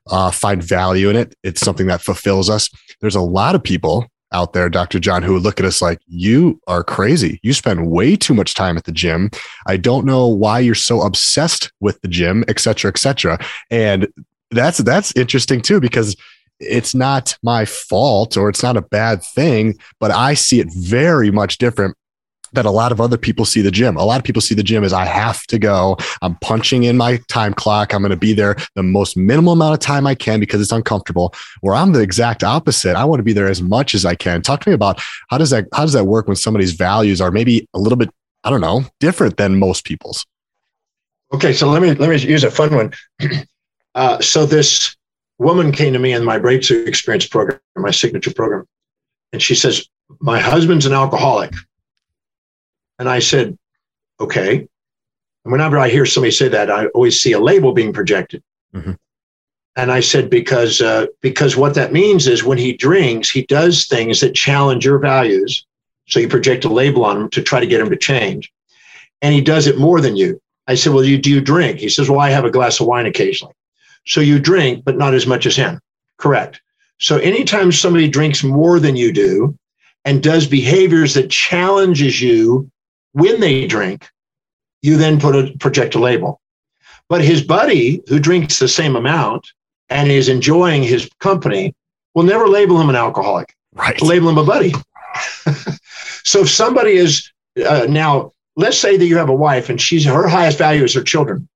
uh, find value in it. It's something that fulfills us. There's a lot of people out there, Dr. John, who would look at us like, you are crazy. You spend way too much time at the gym. I don't know why you're so obsessed with the gym, et cetera, et cetera. And that's that's interesting too, because it's not my fault or it's not a bad thing, but I see it very much different that a lot of other people see the gym. A lot of people see the gym as I have to go. I'm punching in my time clock. I'm going to be there the most minimal amount of time I can because it's uncomfortable. Where I'm the exact opposite. I want to be there as much as I can. Talk to me about how does that how does that work when somebody's values are maybe a little bit I don't know different than most people's. Okay, so let me let me use a fun one. Uh, so this woman came to me in my breakthrough experience program, my signature program, and she says, "My husband's an alcoholic." And I said, okay. And whenever I hear somebody say that, I always see a label being projected. Mm-hmm. And I said, because, uh, because what that means is when he drinks, he does things that challenge your values. So you project a label on him to try to get him to change. And he does it more than you. I said, well, you, do you drink? He says, well, I have a glass of wine occasionally. So you drink, but not as much as him. Correct. So anytime somebody drinks more than you do and does behaviors that challenges you when they drink, you then put a project a label. But his buddy who drinks the same amount and is enjoying his company will never label him an alcoholic. Right. Label him a buddy. so if somebody is uh, now, let's say that you have a wife and she's her highest value is her children,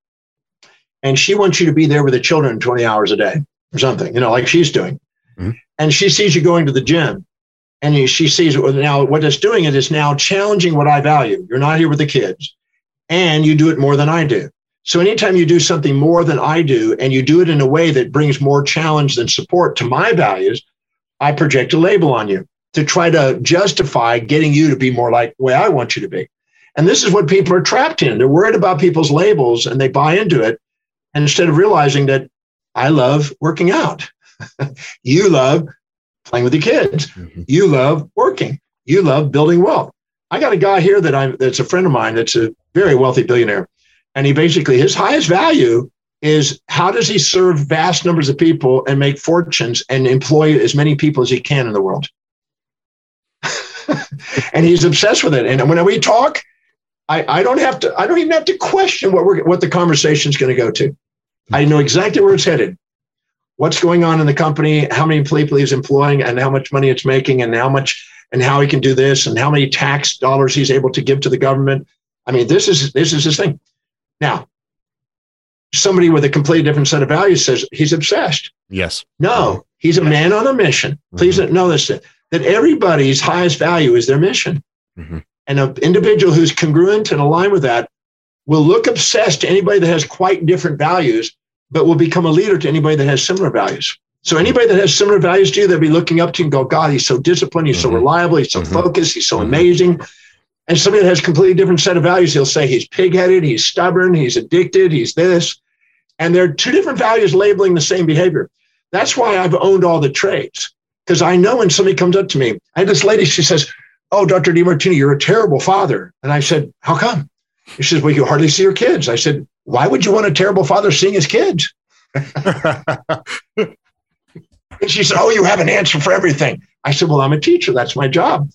and she wants you to be there with the children 20 hours a day or something, you know, like she's doing. Mm-hmm. And she sees you going to the gym and she sees now what it's doing is it's now challenging what I value. You're not here with the kids, and you do it more than I do. So anytime you do something more than I do, and you do it in a way that brings more challenge than support to my values, I project a label on you to try to justify getting you to be more like the way I want you to be. And this is what people are trapped in. They're worried about people's labels and they buy into it. And instead of realizing that I love working out, you love playing with the kids. Mm-hmm. You love working. You love building wealth. I got a guy here that I'm that's a friend of mine that's a very wealthy billionaire. And he basically his highest value is how does he serve vast numbers of people and make fortunes and employ as many people as he can in the world. and he's obsessed with it. And when we talk, I, I don't have to I don't even have to question what we're what the conversation is going to go to. I know exactly where it's headed what's going on in the company, how many people he's employing, and how much money it's making, and how much and how he can do this, and how many tax dollars he's able to give to the government. I mean, this is this is his thing. Now, somebody with a completely different set of values says he's obsessed. Yes. No, he's a man on a mission. Please mm-hmm. know this that everybody's highest value is their mission. Mm-hmm. And an individual who's congruent and aligned with that will look obsessed to anybody that has quite different values but will become a leader to anybody that has similar values. So anybody that has similar values to you, they'll be looking up to you and go, God, he's so disciplined, he's mm-hmm. so reliable, he's so mm-hmm. focused, he's so mm-hmm. amazing. And somebody that has a completely different set of values, he'll say he's pig-headed, he's stubborn, he's addicted, he's this. And there are two different values labeling the same behavior. That's why I've owned all the traits. Because I know when somebody comes up to me, I had this lady, she says, Oh, Dr. Demartini, you're a terrible father. And I said, How come? She says, Well, you hardly see your kids. I said, why would you want a terrible father seeing his kids? and she said, Oh, you have an answer for everything. I said, Well, I'm a teacher. That's my job.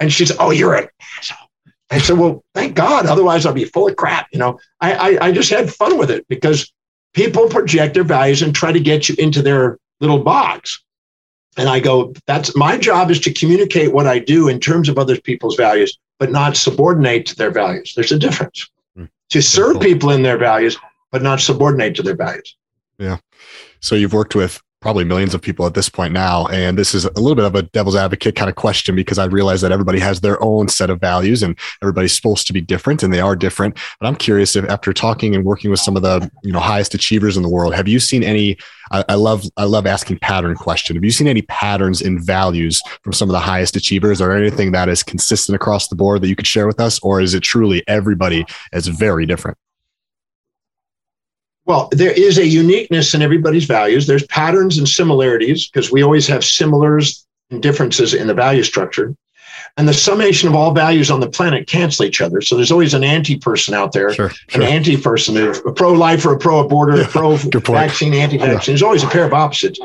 And she said, Oh, you're an asshole. I said, Well, thank God. Otherwise, I'll be full of crap. You know, I, I, I just had fun with it because people project their values and try to get you into their little box. And I go, That's my job is to communicate what I do in terms of other people's values, but not subordinate to their values. There's a difference to serve people in their values, but not subordinate to their values. Yeah. So you've worked with probably millions of people at this point now. And this is a little bit of a devil's advocate kind of question because I realize that everybody has their own set of values and everybody's supposed to be different and they are different. But I'm curious if after talking and working with some of the, you know, highest achievers in the world, have you seen any, I, I love, I love asking pattern question. Have you seen any patterns in values from some of the highest achievers or anything that is consistent across the board that you could share with us? Or is it truly everybody is very different? Well, there is a uniqueness in everybody's values. There's patterns and similarities because we always have similars and differences in the value structure. And the summation of all values on the planet cancel each other. So there's always an anti person out there, sure, sure. an anti person, a pro life or a pro aborter, yeah, pro vaccine, anti vaccine. There's always a pair of opposites.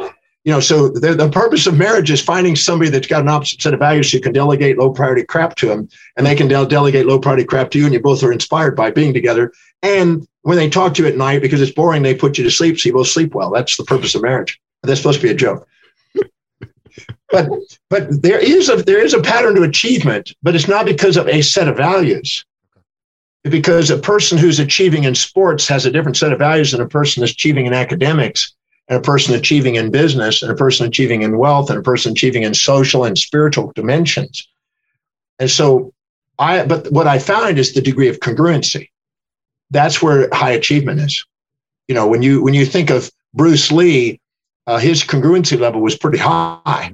You know, so the, the purpose of marriage is finding somebody that's got an opposite set of values so you can delegate low priority crap to them and they can de- delegate low priority crap to you and you both are inspired by being together. And when they talk to you at night because it's boring, they put you to sleep so you both sleep well. That's the purpose of marriage. That's supposed to be a joke. but but there is a there is a pattern to achievement, but it's not because of a set of values. Because a person who's achieving in sports has a different set of values than a person that's achieving in academics, and a person achieving in business, and a person achieving in wealth, and a person achieving in social and spiritual dimensions. And so I but what I found is the degree of congruency that's where high achievement is. You know, when you when you think of Bruce Lee, uh, his congruency level was pretty high.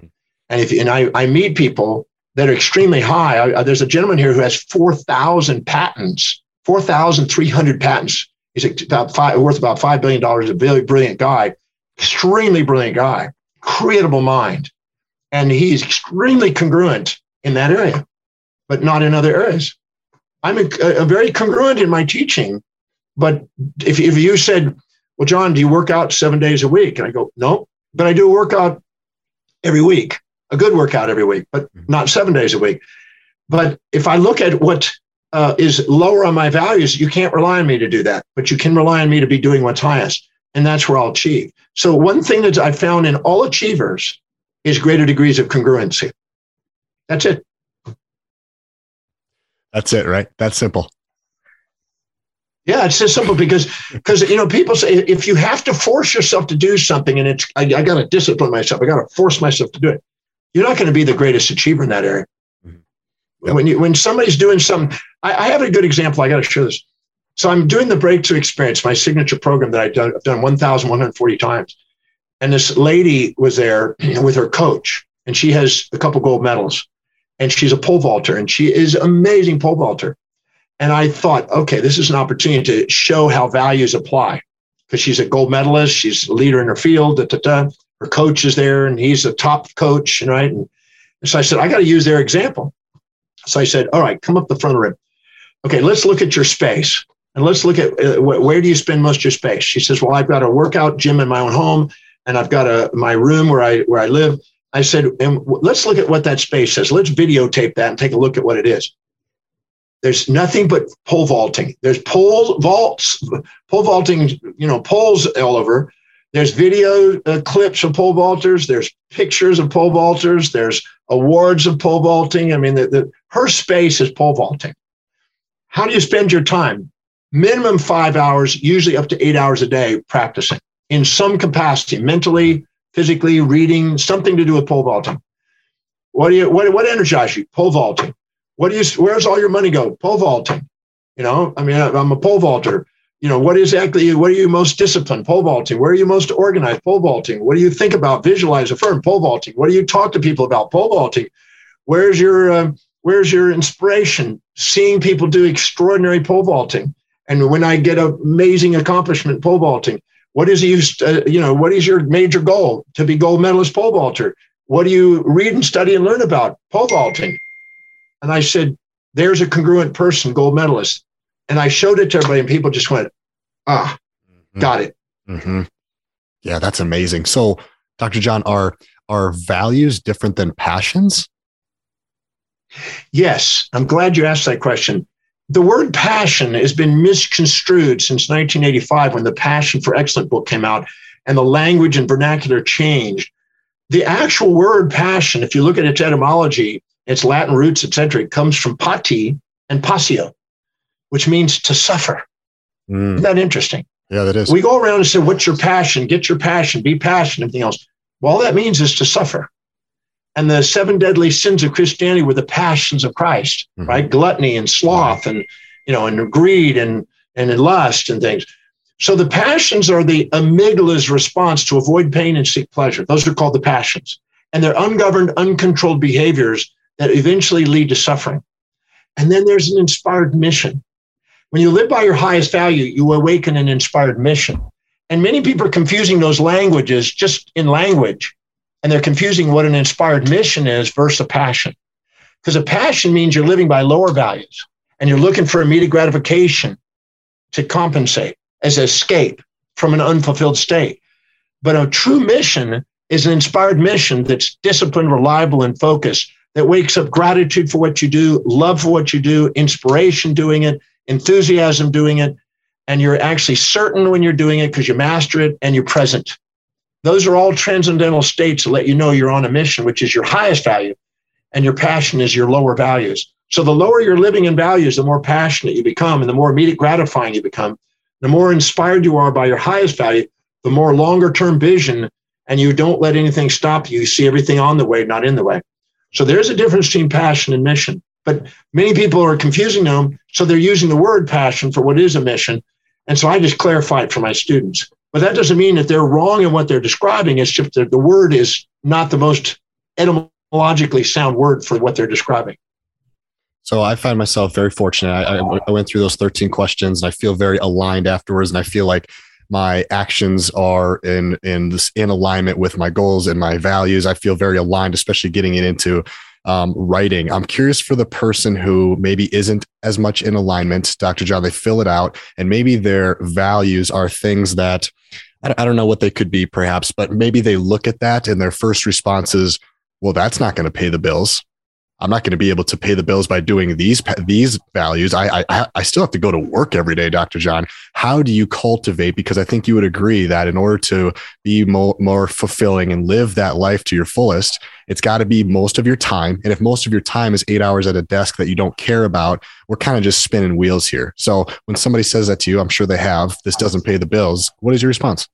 And if and I, I meet people that are extremely high. I, uh, there's a gentleman here who has four thousand patents, four thousand three hundred patents. He's about five, worth about five billion dollars. A very brilliant guy, extremely brilliant guy, creatable mind, and he's extremely congruent in that area, but not in other areas. I'm a, a very congruent in my teaching, but if, if you said, well, John, do you work out seven days a week? And I go, no, but I do a workout every week, a good workout every week, but mm-hmm. not seven days a week. But if I look at what uh, is lower on my values, you can't rely on me to do that, but you can rely on me to be doing what's highest. And that's where I'll achieve. So, one thing that I found in all achievers is greater degrees of congruency. That's it. That's it, right? That's simple. Yeah, it's just simple because because you know people say if you have to force yourself to do something and it's I, I got to discipline myself, I got to force myself to do it. You're not going to be the greatest achiever in that area. Mm-hmm. When you when somebody's doing something, I, I have a good example. I got to show this. So I'm doing the breakthrough experience, my signature program that I've done, I've done 1,140 times, and this lady was there with her coach, and she has a couple gold medals, and she's a pole vaulter, and she is amazing pole vaulter. And I thought, okay, this is an opportunity to show how values apply because she's a gold medalist, she's a leader in her field. Da, da, da. Her coach is there, and he's a top coach, right? And, so I said, I got to use their example. So I said, all right, come up the front of the room. Okay, let's look at your space and let's look at uh, where do you spend most of your space. She says, well, I've got a workout gym in my own home, and I've got a my room where I where I live. I said, and let's look at what that space says. Let's videotape that and take a look at what it is. There's nothing but pole vaulting. There's pole vaults, pole vaulting, you know, poles all over. There's video uh, clips of pole vaulters. There's pictures of pole vaulters. There's awards of pole vaulting. I mean, the, the, her space is pole vaulting. How do you spend your time? Minimum five hours, usually up to eight hours a day practicing in some capacity, mentally, physically, reading, something to do with pole vaulting. What do you what, what energizes you? Pole vaulting. What do you? Where's all your money go? Pole vaulting. You know, I mean, I'm a pole vaulter. You know, what exactly? What are you most disciplined? Pole vaulting. Where are you most organized? Pole vaulting. What do you think about? Visualize, affirm. Pole vaulting. What do you talk to people about? Pole vaulting. Where's your uh, Where's your inspiration? Seeing people do extraordinary pole vaulting, and when I get amazing accomplishment pole vaulting, what is you? Uh, you know, what is your major goal? To be gold medalist pole vaulter. What do you read and study and learn about? Pole vaulting. And I said, there's a congruent person, gold medalist. And I showed it to everybody, and people just went, ah, mm-hmm. got it. Mm-hmm. Yeah, that's amazing. So, Dr. John, are are values different than passions? Yes, I'm glad you asked that question. The word passion has been misconstrued since 1985 when the Passion for Excellence book came out and the language and vernacular changed. The actual word passion, if you look at its etymology, its Latin roots, etc., It comes from pati and passio, which means to suffer. Mm. Isn't that interesting? Yeah, that is. We go around and say, What's your passion? Get your passion, be passionate, everything else. Well, all that means is to suffer. And the seven deadly sins of Christianity were the passions of Christ, mm-hmm. right? Gluttony and sloth and you know, and greed and and lust and things. So the passions are the amygdala's response to avoid pain and seek pleasure. Those are called the passions. And they're ungoverned, uncontrolled behaviors that eventually lead to suffering. And then there's an inspired mission. When you live by your highest value, you awaken an inspired mission. And many people are confusing those languages just in language. And they're confusing what an inspired mission is versus a passion. Because a passion means you're living by lower values and you're looking for immediate gratification to compensate as escape from an unfulfilled state. But a true mission is an inspired mission that's disciplined, reliable, and focused, that wakes up gratitude for what you do, love for what you do, inspiration doing it, enthusiasm doing it, and you're actually certain when you're doing it because you master it and you're present. Those are all transcendental states to let you know you're on a mission, which is your highest value, and your passion is your lower values. So the lower you're living in values, the more passionate you become, and the more immediate gratifying you become. The more inspired you are by your highest value, the more longer term vision, and you don't let anything stop you. You see everything on the way, not in the way. So there's a difference between passion and mission. But many people are confusing them. So they're using the word passion for what is a mission. And so I just clarify it for my students. But that doesn't mean that they're wrong in what they're describing. It's just that the word is not the most etymologically sound word for what they're describing. So I find myself very fortunate. I, I, went through those 13 questions and I feel very aligned afterwards. And I feel like my actions are in in this in alignment with my goals and my values. I feel very aligned, especially getting it into um, writing. I'm curious for the person who maybe isn't as much in alignment, Dr. John. They fill it out, and maybe their values are things that I don't know what they could be, perhaps, but maybe they look at that and their first response is, "Well, that's not going to pay the bills." I'm not going to be able to pay the bills by doing these these values. I, I I still have to go to work every day, Dr. John. How do you cultivate? Because I think you would agree that in order to be more, more fulfilling and live that life to your fullest, it's got to be most of your time. And if most of your time is eight hours at a desk that you don't care about, we're kind of just spinning wheels here. So when somebody says that to you, I'm sure they have. This doesn't pay the bills. What is your response?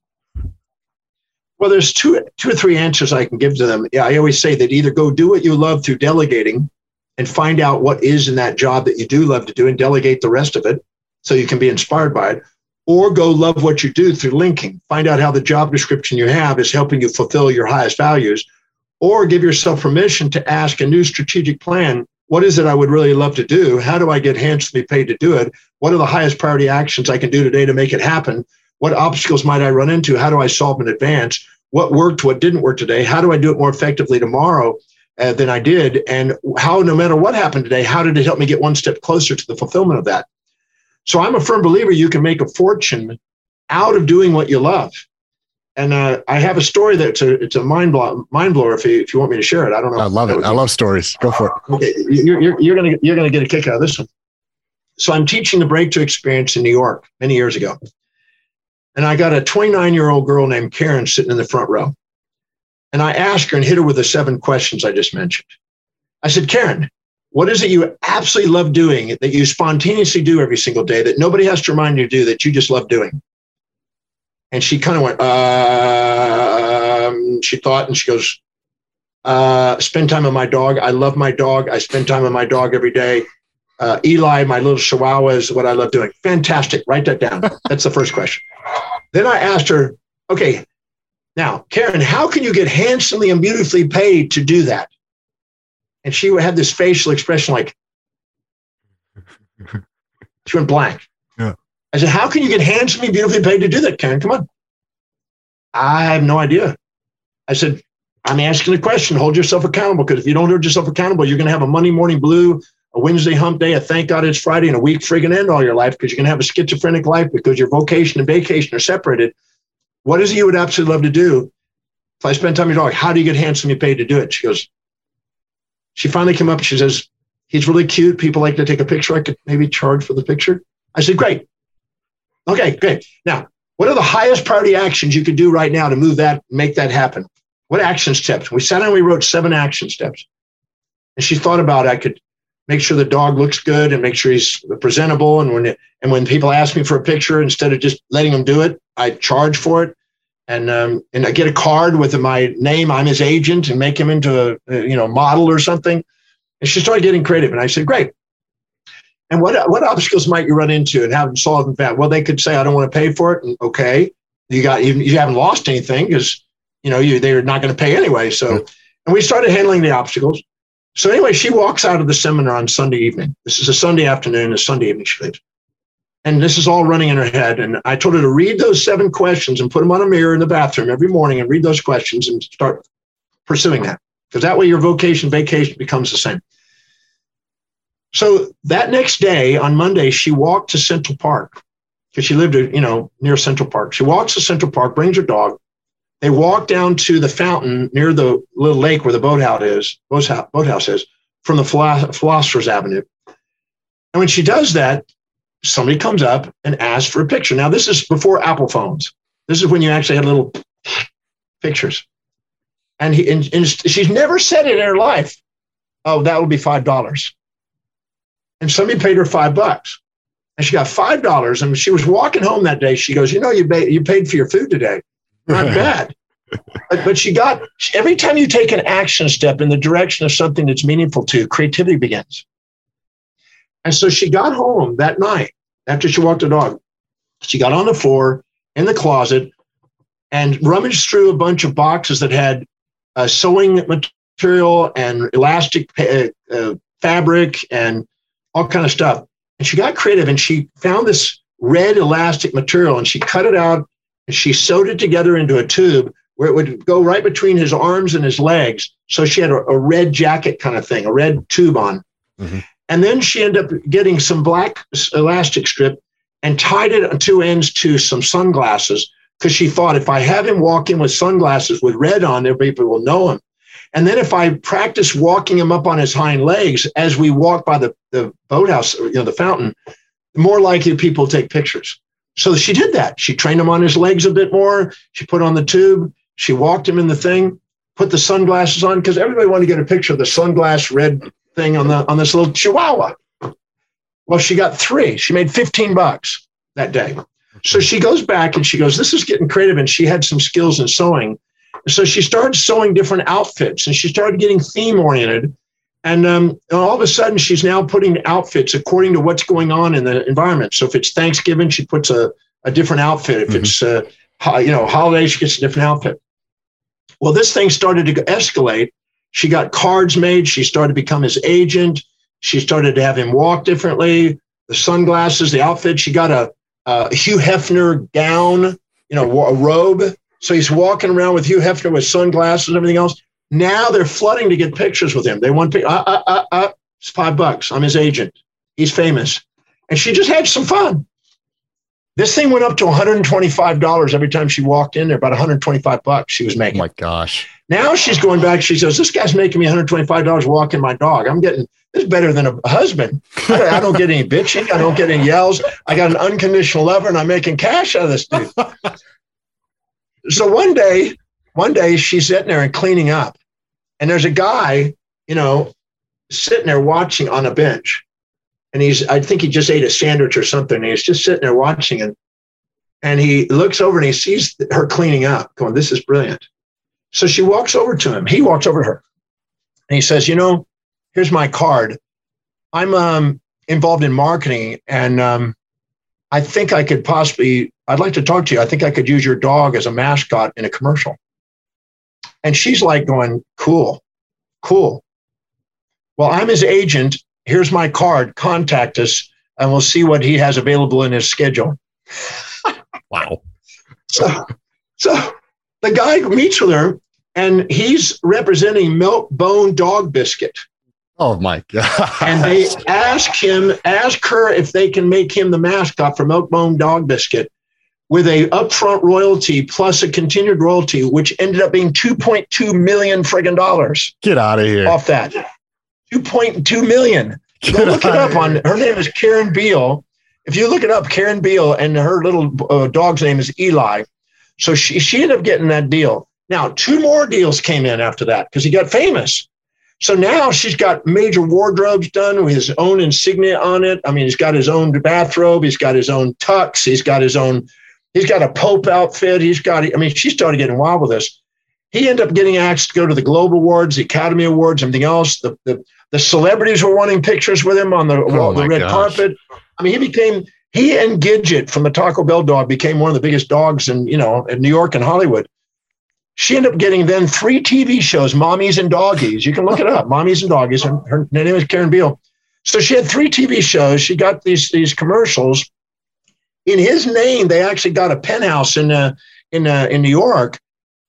Well, there's two, two or three answers I can give to them. Yeah, I always say that either go do what you love through delegating and find out what is in that job that you do love to do and delegate the rest of it so you can be inspired by it, or go love what you do through linking. Find out how the job description you have is helping you fulfill your highest values, or give yourself permission to ask a new strategic plan. What is it I would really love to do? How do I get handsomely paid to do it? What are the highest priority actions I can do today to make it happen? What obstacles might I run into? How do I solve in advance? What worked? What didn't work today? How do I do it more effectively tomorrow uh, than I did? And how, no matter what happened today, how did it help me get one step closer to the fulfillment of that? So I'm a firm believer you can make a fortune out of doing what you love. And uh, I have a story that's a it's a mind blow, mind blower. If you, if you want me to share it, I don't know. I love it. I love stories. Go for it. Okay, you're, you're, you're gonna you're gonna get a kick out of this one. So I'm teaching the breakthrough experience in New York many years ago, and I got a 29 year old girl named Karen sitting in the front row. And I asked her and hit her with the seven questions I just mentioned. I said, Karen, what is it you absolutely love doing that you spontaneously do every single day that nobody has to remind you to do that you just love doing? And she kind of went, um, she thought and she goes, uh, spend time with my dog. I love my dog. I spend time with my dog every day. Uh, Eli, my little chihuahua, is what I love doing. Fantastic. Write that down. That's the first question. Then I asked her, okay, now, Karen, how can you get handsomely and beautifully paid to do that? And she would have this facial expression like, she went blank. Yeah. I said, how can you get handsomely, beautifully paid to do that, Karen? Come on. I have no idea. I said, I'm asking a question. Hold yourself accountable because if you don't hold yourself accountable, you're going to have a Monday morning blue, a Wednesday hump day, a thank God it's Friday, and a week friggin' end all your life because you're going to have a schizophrenic life because your vocation and vacation are separated. What is it you would absolutely love to do? If I spend time with your dog, how do you get handsomely paid to do it? She goes, she finally came up and she says, he's really cute. People like to take a picture. I could maybe charge for the picture. I said, great. Okay, great. Now, what are the highest priority actions you could do right now to move that, make that happen? What action steps? We sat down, we wrote seven action steps. And she thought about I could make sure the dog looks good and make sure he's presentable. And when it, and when people ask me for a picture, instead of just letting them do it, I charge for it. And um, and I get a card with my name. I'm his agent, and make him into a, a you know model or something. And she started getting creative, and I said, "Great, and what what obstacles might you run into and haven't solve them fast? Well, they could say, I don't want to pay for it. And okay, you got you, you haven't lost anything because you know you they're not going to pay anyway. So and we started handling the obstacles. So anyway, she walks out of the seminar on Sunday evening. This is a Sunday afternoon, a Sunday evening she leaves. And this is all running in her head. And I told her to read those seven questions and put them on a mirror in the bathroom every morning and read those questions and start pursuing that. Because that way your vocation, vacation becomes the same. So that next day on Monday, she walked to Central Park because she lived, you know, near Central Park. She walks to Central Park, brings her dog. They walk down to the fountain near the little lake where the boathouse is, boathouse is, from the Philosopher's Avenue. And when she does that, somebody comes up and asks for a picture. Now, this is before Apple phones. This is when you actually had little pictures. And, he, and, and she's never said it in her life. Oh, that will be five dollars and somebody paid her five bucks. And she got five dollars. And she was walking home that day. She goes, "You know, you paid you paid for your food today. Not bad." But, but she got every time you take an action step in the direction of something that's meaningful to you, creativity begins. And so she got home that night after she walked the dog. She got on the floor in the closet and rummaged through a bunch of boxes that had uh, sewing material and elastic uh, uh, fabric and all kind of stuff. And she got creative and she found this red elastic material and she cut it out she sewed it together into a tube where it would go right between his arms and his legs. So she had a, a red jacket kind of thing, a red tube on. Mm-hmm. And then she ended up getting some black elastic strip and tied it on two ends to some sunglasses because she thought if I have him walking with sunglasses with red on, everybody will know him. And then if I practice walking him up on his hind legs as we walk by the, the boathouse, you know, the fountain, more likely people take pictures. So she did that. She trained him on his legs a bit more. She put on the tube. She walked him in the thing, put the sunglasses on because everybody wanted to get a picture of the sunglass red thing on the on this little chihuahua. Well, she got three. She made 15 bucks that day. So she goes back and she goes, This is getting creative. And she had some skills in sewing. So she started sewing different outfits and she started getting theme oriented. And, um, all of a sudden, she's now putting outfits according to what's going on in the environment. So if it's Thanksgiving, she puts a, a different outfit. If mm-hmm. it's, uh, you know, holiday, she gets a different outfit. Well, this thing started to escalate. She got cards made. She started to become his agent. She started to have him walk differently. The sunglasses, the outfit. She got a, a Hugh Hefner gown, you know, a robe so he's walking around with Hugh Hefner with sunglasses and everything else. Now they're flooding to get pictures with him. They want, uh, uh, uh, uh, it's five bucks. I'm his agent. He's famous. And she just had some fun. This thing went up to $125 every time she walked in there, about 125 bucks she was making. Oh my gosh. Now she's going back. She says, This guy's making me $125 walking my dog. I'm getting this is better than a husband. I don't get any bitching. I don't get any yells. I got an unconditional lover and I'm making cash out of this dude. so one day, one day she's sitting there and cleaning up, and there's a guy, you know, sitting there watching on a bench. And he's, I think he just ate a sandwich or something. And he's just sitting there watching and and he looks over and he sees her cleaning up, going, This is brilliant. So she walks over to him. He walks over to her and he says, You know, here's my card. I'm um, involved in marketing and um, I think I could possibly I'd like to talk to you. I think I could use your dog as a mascot in a commercial. And she's like going, cool, cool. Well, I'm his agent. Here's my card. Contact us and we'll see what he has available in his schedule. wow. So, so the guy meets with her and he's representing Milk Bone Dog Biscuit. Oh my God. And they ask him, ask her if they can make him the mascot for Milkbone Dog Biscuit with a upfront royalty plus a continued royalty, which ended up being 2.2 million friggin' dollars. Get out of here. Off that. 2.2 million. Go look it up on her name is Karen Beal. If you look it up, Karen Beal, and her little uh, dog's name is Eli. So she, she ended up getting that deal. Now, two more deals came in after that because he got famous. So now she's got major wardrobes done with his own insignia on it. I mean, he's got his own bathrobe, he's got his own tux, he's got his own, he's got a Pope outfit, he's got, I mean, she started getting wild with this. He ended up getting asked to go to the Globe Awards, the Academy Awards, everything else. The, the, the celebrities were wanting pictures with him on the, oh the red gosh. carpet. I mean, he became, he and Gidget from the Taco Bell dog became one of the biggest dogs in, you know, in New York and Hollywood she ended up getting then three TV shows, Mommies and Doggies. You can look it up, Mommies and Doggies. Her, her name is Karen Beal. So she had three TV shows. She got these these commercials. In his name, they actually got a penthouse in uh, in uh, in New York.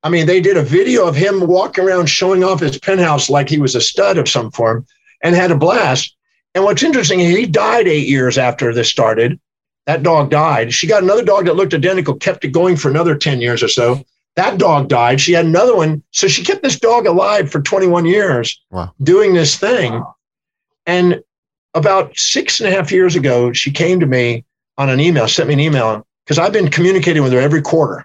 I mean, they did a video of him walking around showing off his penthouse like he was a stud of some form, and had a blast. And what's interesting, is he died eight years after this started. That dog died. She got another dog that looked identical, kept it going for another ten years or so that dog died. She had another one. So she kept this dog alive for 21 years wow. doing this thing. And about six and a half years ago, she came to me on an email, sent me an email because I've been communicating with her every quarter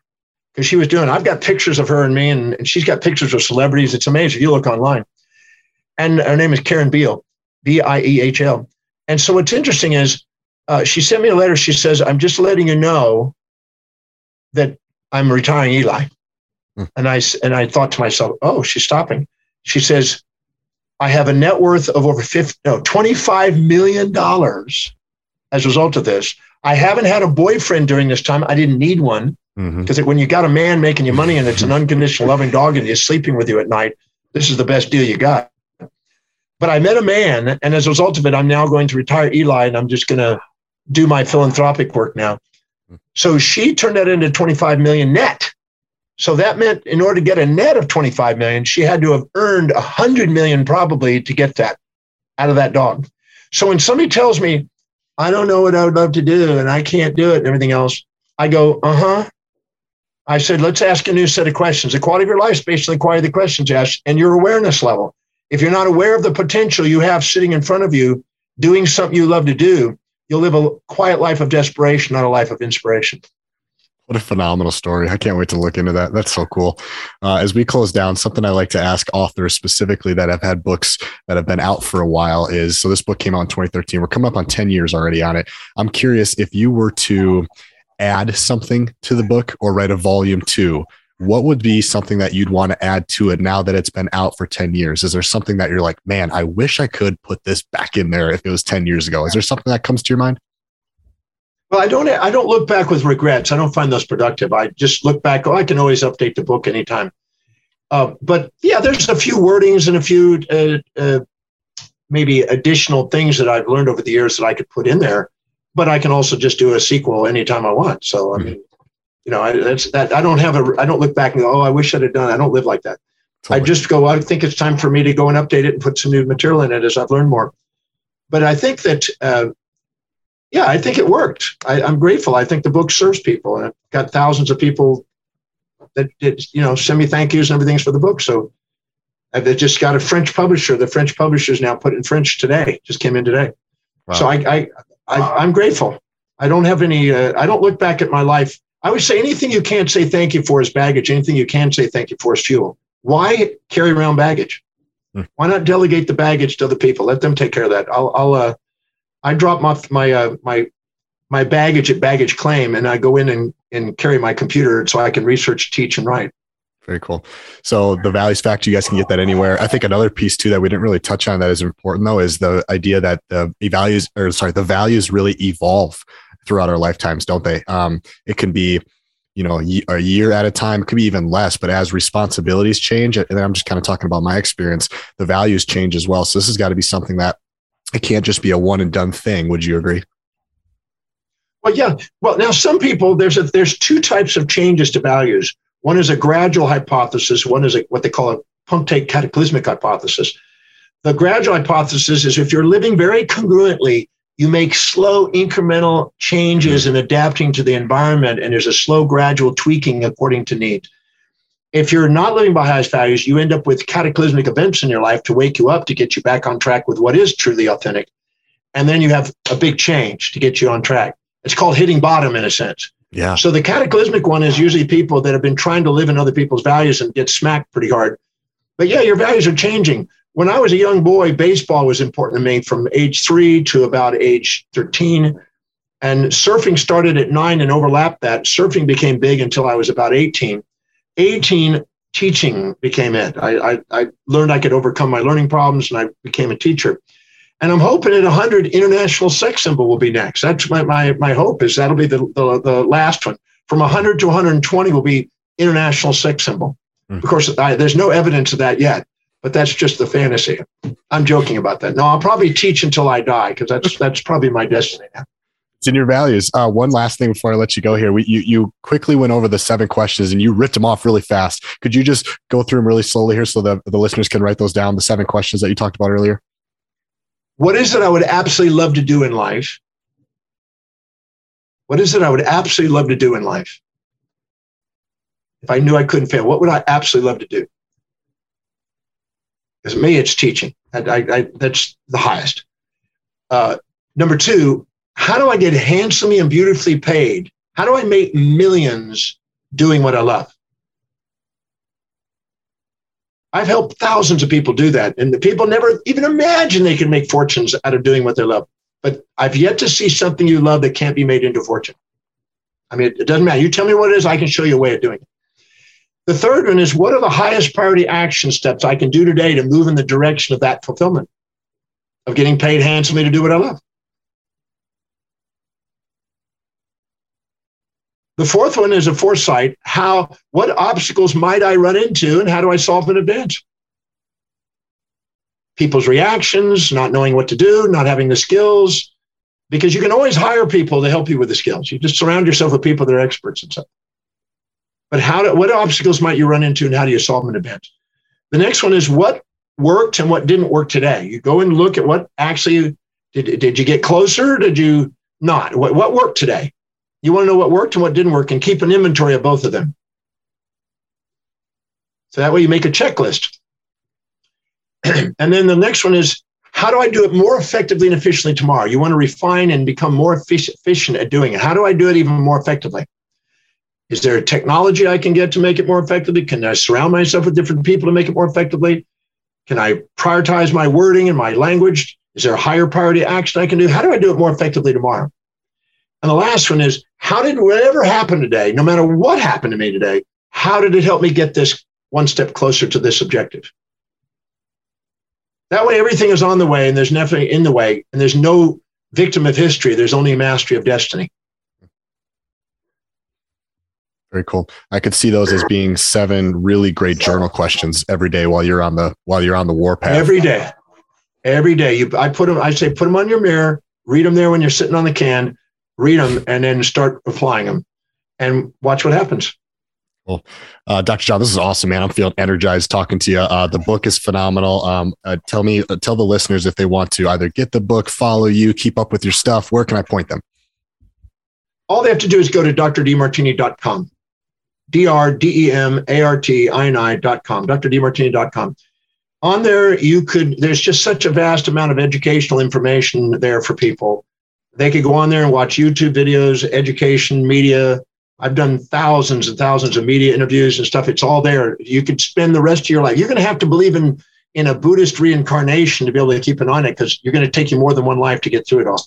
because she was doing, I've got pictures of her and me, and, and she's got pictures of celebrities. It's amazing. You look online. And her name is Karen Biehl, B I E H L. And so what's interesting is uh, she sent me a letter. She says, I'm just letting you know that I'm retiring Eli. Hmm. And I and I thought to myself, oh, she's stopping. She says, I have a net worth of over 50, no, $25 million as a result of this. I haven't had a boyfriend during this time. I didn't need one because mm-hmm. when you got a man making you money and it's an unconditional loving dog and he's sleeping with you at night, this is the best deal you got. But I met a man, and as a result of it, I'm now going to retire Eli and I'm just going to do my philanthropic work now. So she turned that into 25 million net. So that meant in order to get a net of 25 million, she had to have earned 100 million probably to get that out of that dog. So when somebody tells me, I don't know what I would love to do and I can't do it and everything else, I go, uh huh. I said, let's ask a new set of questions. The quality of your life is based on the quality of the questions asked and your awareness level. If you're not aware of the potential you have sitting in front of you, doing something you love to do, you'll live a quiet life of desperation, not a life of inspiration. What a phenomenal story. I can't wait to look into that. That's so cool. Uh, as we close down, something I like to ask authors specifically that have had books that have been out for a while is so this book came out in 2013. We're coming up on 10 years already on it. I'm curious if you were to add something to the book or write a volume two, what would be something that you'd want to add to it now that it's been out for 10 years? Is there something that you're like, man, I wish I could put this back in there if it was 10 years ago? Is there something that comes to your mind? Well, I don't. I don't look back with regrets. I don't find those productive. I just look back. Oh, I can always update the book anytime. Uh, but yeah, there's a few wordings and a few uh, uh, maybe additional things that I've learned over the years that I could put in there. But I can also just do a sequel anytime I want. So I hmm. mean, you know, I, that's that. I don't have a. I don't look back and go, oh, I wish I'd have done. I don't live like that. Totally. I just go. I think it's time for me to go and update it and put some new material in it as I've learned more. But I think that uh, yeah, I think it worked. I, am grateful. I think the book serves people, and I've got thousands of people that did, you know send me thank yous and everything's for the book. So I've just got a French publisher. The French publisher is now put in French today. Just came in today. Wow. So I, I, I am grateful. I don't have any. Uh, I don't look back at my life. I would say anything you can't say thank you for is baggage. Anything you can say thank you for is fuel. Why carry around baggage? Hmm. Why not delegate the baggage to other people? Let them take care of that. I'll, I'll uh, I drop my my uh, my my baggage at baggage claim, and I go in and and carry my computer so I can research, teach, and write. Very cool. So the values factor, you guys can get that anywhere. I think another piece too that we didn't really touch on that is important though is the idea that the values or sorry, the values really evolve throughout our lifetimes, don't they? Um, it can be, you know, a year at a time. It could be even less, but as responsibilities change, and I'm just kind of talking about my experience, the values change as well. So this has got to be something that it can't just be a one and done thing. Would you agree? Well, yeah. Well, now some people there's a, there's two types of changes to values. One is a gradual hypothesis. One is a, what they call a punctate cataclysmic hypothesis. The gradual hypothesis is if you're living very congruently, you make slow incremental changes mm-hmm. in adapting to the environment, and there's a slow gradual tweaking according to need if you're not living by highest values, you end up with cataclysmic events in your life to wake you up to get you back on track with what is truly authentic. And then you have a big change to get you on track. It's called hitting bottom in a sense. Yeah. So the cataclysmic one is usually people that have been trying to live in other people's values and get smacked pretty hard. But yeah, your values are changing. when I was a young boy, baseball was important to me from age three to about age 13. And surfing started at nine and overlapped that. Surfing became big until I was about 18. 18, teaching became it. I, I, I learned I could overcome my learning problems and I became a teacher. And I'm hoping at 100, international sex symbol will be next. That's my, my, my hope is that'll be the, the, the last one. From 100 to 120 will be international sex symbol. Mm. Of course, I, there's no evidence of that yet, but that's just the fantasy. I'm joking about that. No, I'll probably teach until I die because that's that's probably my destiny now. It's in your values. Uh, one last thing before I let you go here. We, you, you quickly went over the seven questions and you ripped them off really fast. Could you just go through them really slowly here so the, the listeners can write those down, the seven questions that you talked about earlier? What is it I would absolutely love to do in life? What is it I would absolutely love to do in life? If I knew I couldn't fail, what would I absolutely love to do? Because me, it's teaching. I, I, I, that's the highest. Uh, number two, how do I get handsomely and beautifully paid? How do I make millions doing what I love? I've helped thousands of people do that. And the people never even imagine they can make fortunes out of doing what they love. But I've yet to see something you love that can't be made into a fortune. I mean, it doesn't matter. You tell me what it is, I can show you a way of doing it. The third one is what are the highest priority action steps I can do today to move in the direction of that fulfillment, of getting paid handsomely to do what I love? The fourth one is a foresight. How, what obstacles might I run into and how do I solve them in advance? People's reactions, not knowing what to do, not having the skills, because you can always hire people to help you with the skills. You just surround yourself with people that are experts and stuff. But how do, what obstacles might you run into and how do you solve them in advance? The next one is what worked and what didn't work today. You go and look at what actually did, did you get closer? Did you not? What, what worked today? You want to know what worked and what didn't work and keep an inventory of both of them. So that way you make a checklist. and then the next one is how do I do it more effectively and efficiently tomorrow? You want to refine and become more efficient at doing it. How do I do it even more effectively? Is there a technology I can get to make it more effectively? Can I surround myself with different people to make it more effectively? Can I prioritize my wording and my language? Is there a higher priority action I can do? How do I do it more effectively tomorrow? And the last one is how did whatever happen today, no matter what happened to me today, how did it help me get this one step closer to this objective? That way, everything is on the way and there's nothing in the way, and there's no victim of history. There's only a mastery of destiny. Very cool. I could see those as being seven really great journal questions every day while you're on the while you're on the warpath. Every day, every day. You, I put them. I say put them on your mirror. Read them there when you're sitting on the can read them, and then start applying them and watch what happens. Well, uh, Dr. John, this is awesome, man. I'm feeling energized talking to you. Uh, the book is phenomenal. Um, uh, tell me, uh, tell the listeners if they want to either get the book, follow you, keep up with your stuff. Where can I point them? All they have to do is go to drdemartini.com, D-R-D-E-M-A-R-T-I-N-I.com, drdemartini.com. On there, you could, there's just such a vast amount of educational information there for people they could go on there and watch YouTube videos, education, media. I've done thousands and thousands of media interviews and stuff. It's all there. You could spend the rest of your life. You're going to have to believe in in a Buddhist reincarnation to be able to keep an eye on it because you're going to take you more than one life to get through it all.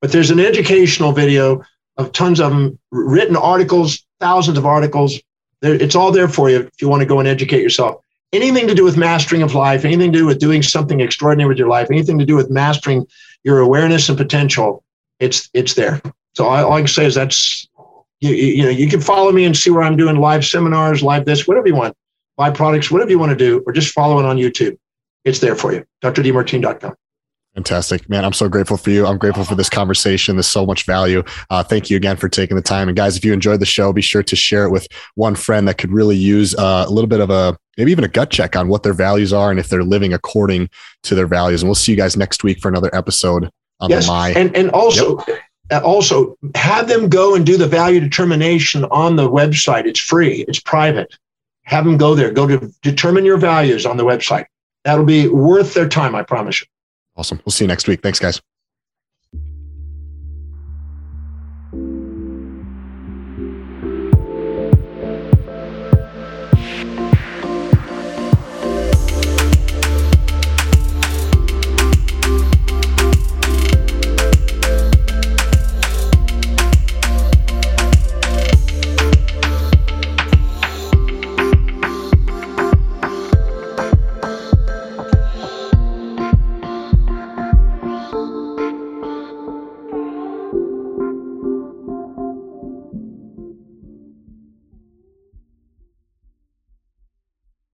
But there's an educational video of tons of them, written articles, thousands of articles. It's all there for you if you want to go and educate yourself. Anything to do with mastering of life, anything to do with doing something extraordinary with your life, anything to do with mastering your awareness and potential, it's it's there. So all, I can say is that's you, you know you can follow me and see where I'm doing live seminars, live this, whatever you want, buy products, whatever you want to do, or just follow it on YouTube. It's there for you. DrDemartini.com. Fantastic, man. I'm so grateful for you. I'm grateful for this conversation. There's so much value. Uh, thank you again for taking the time. And guys, if you enjoyed the show, be sure to share it with one friend that could really use uh, a little bit of a maybe even a gut check on what their values are and if they're living according to their values. And we'll see you guys next week for another episode on yes. the my. And and also yep. Uh, also have them go and do the value determination on the website. It's free. It's private. Have them go there. Go to determine your values on the website. That'll be worth their time. I promise you. Awesome. We'll see you next week. Thanks, guys.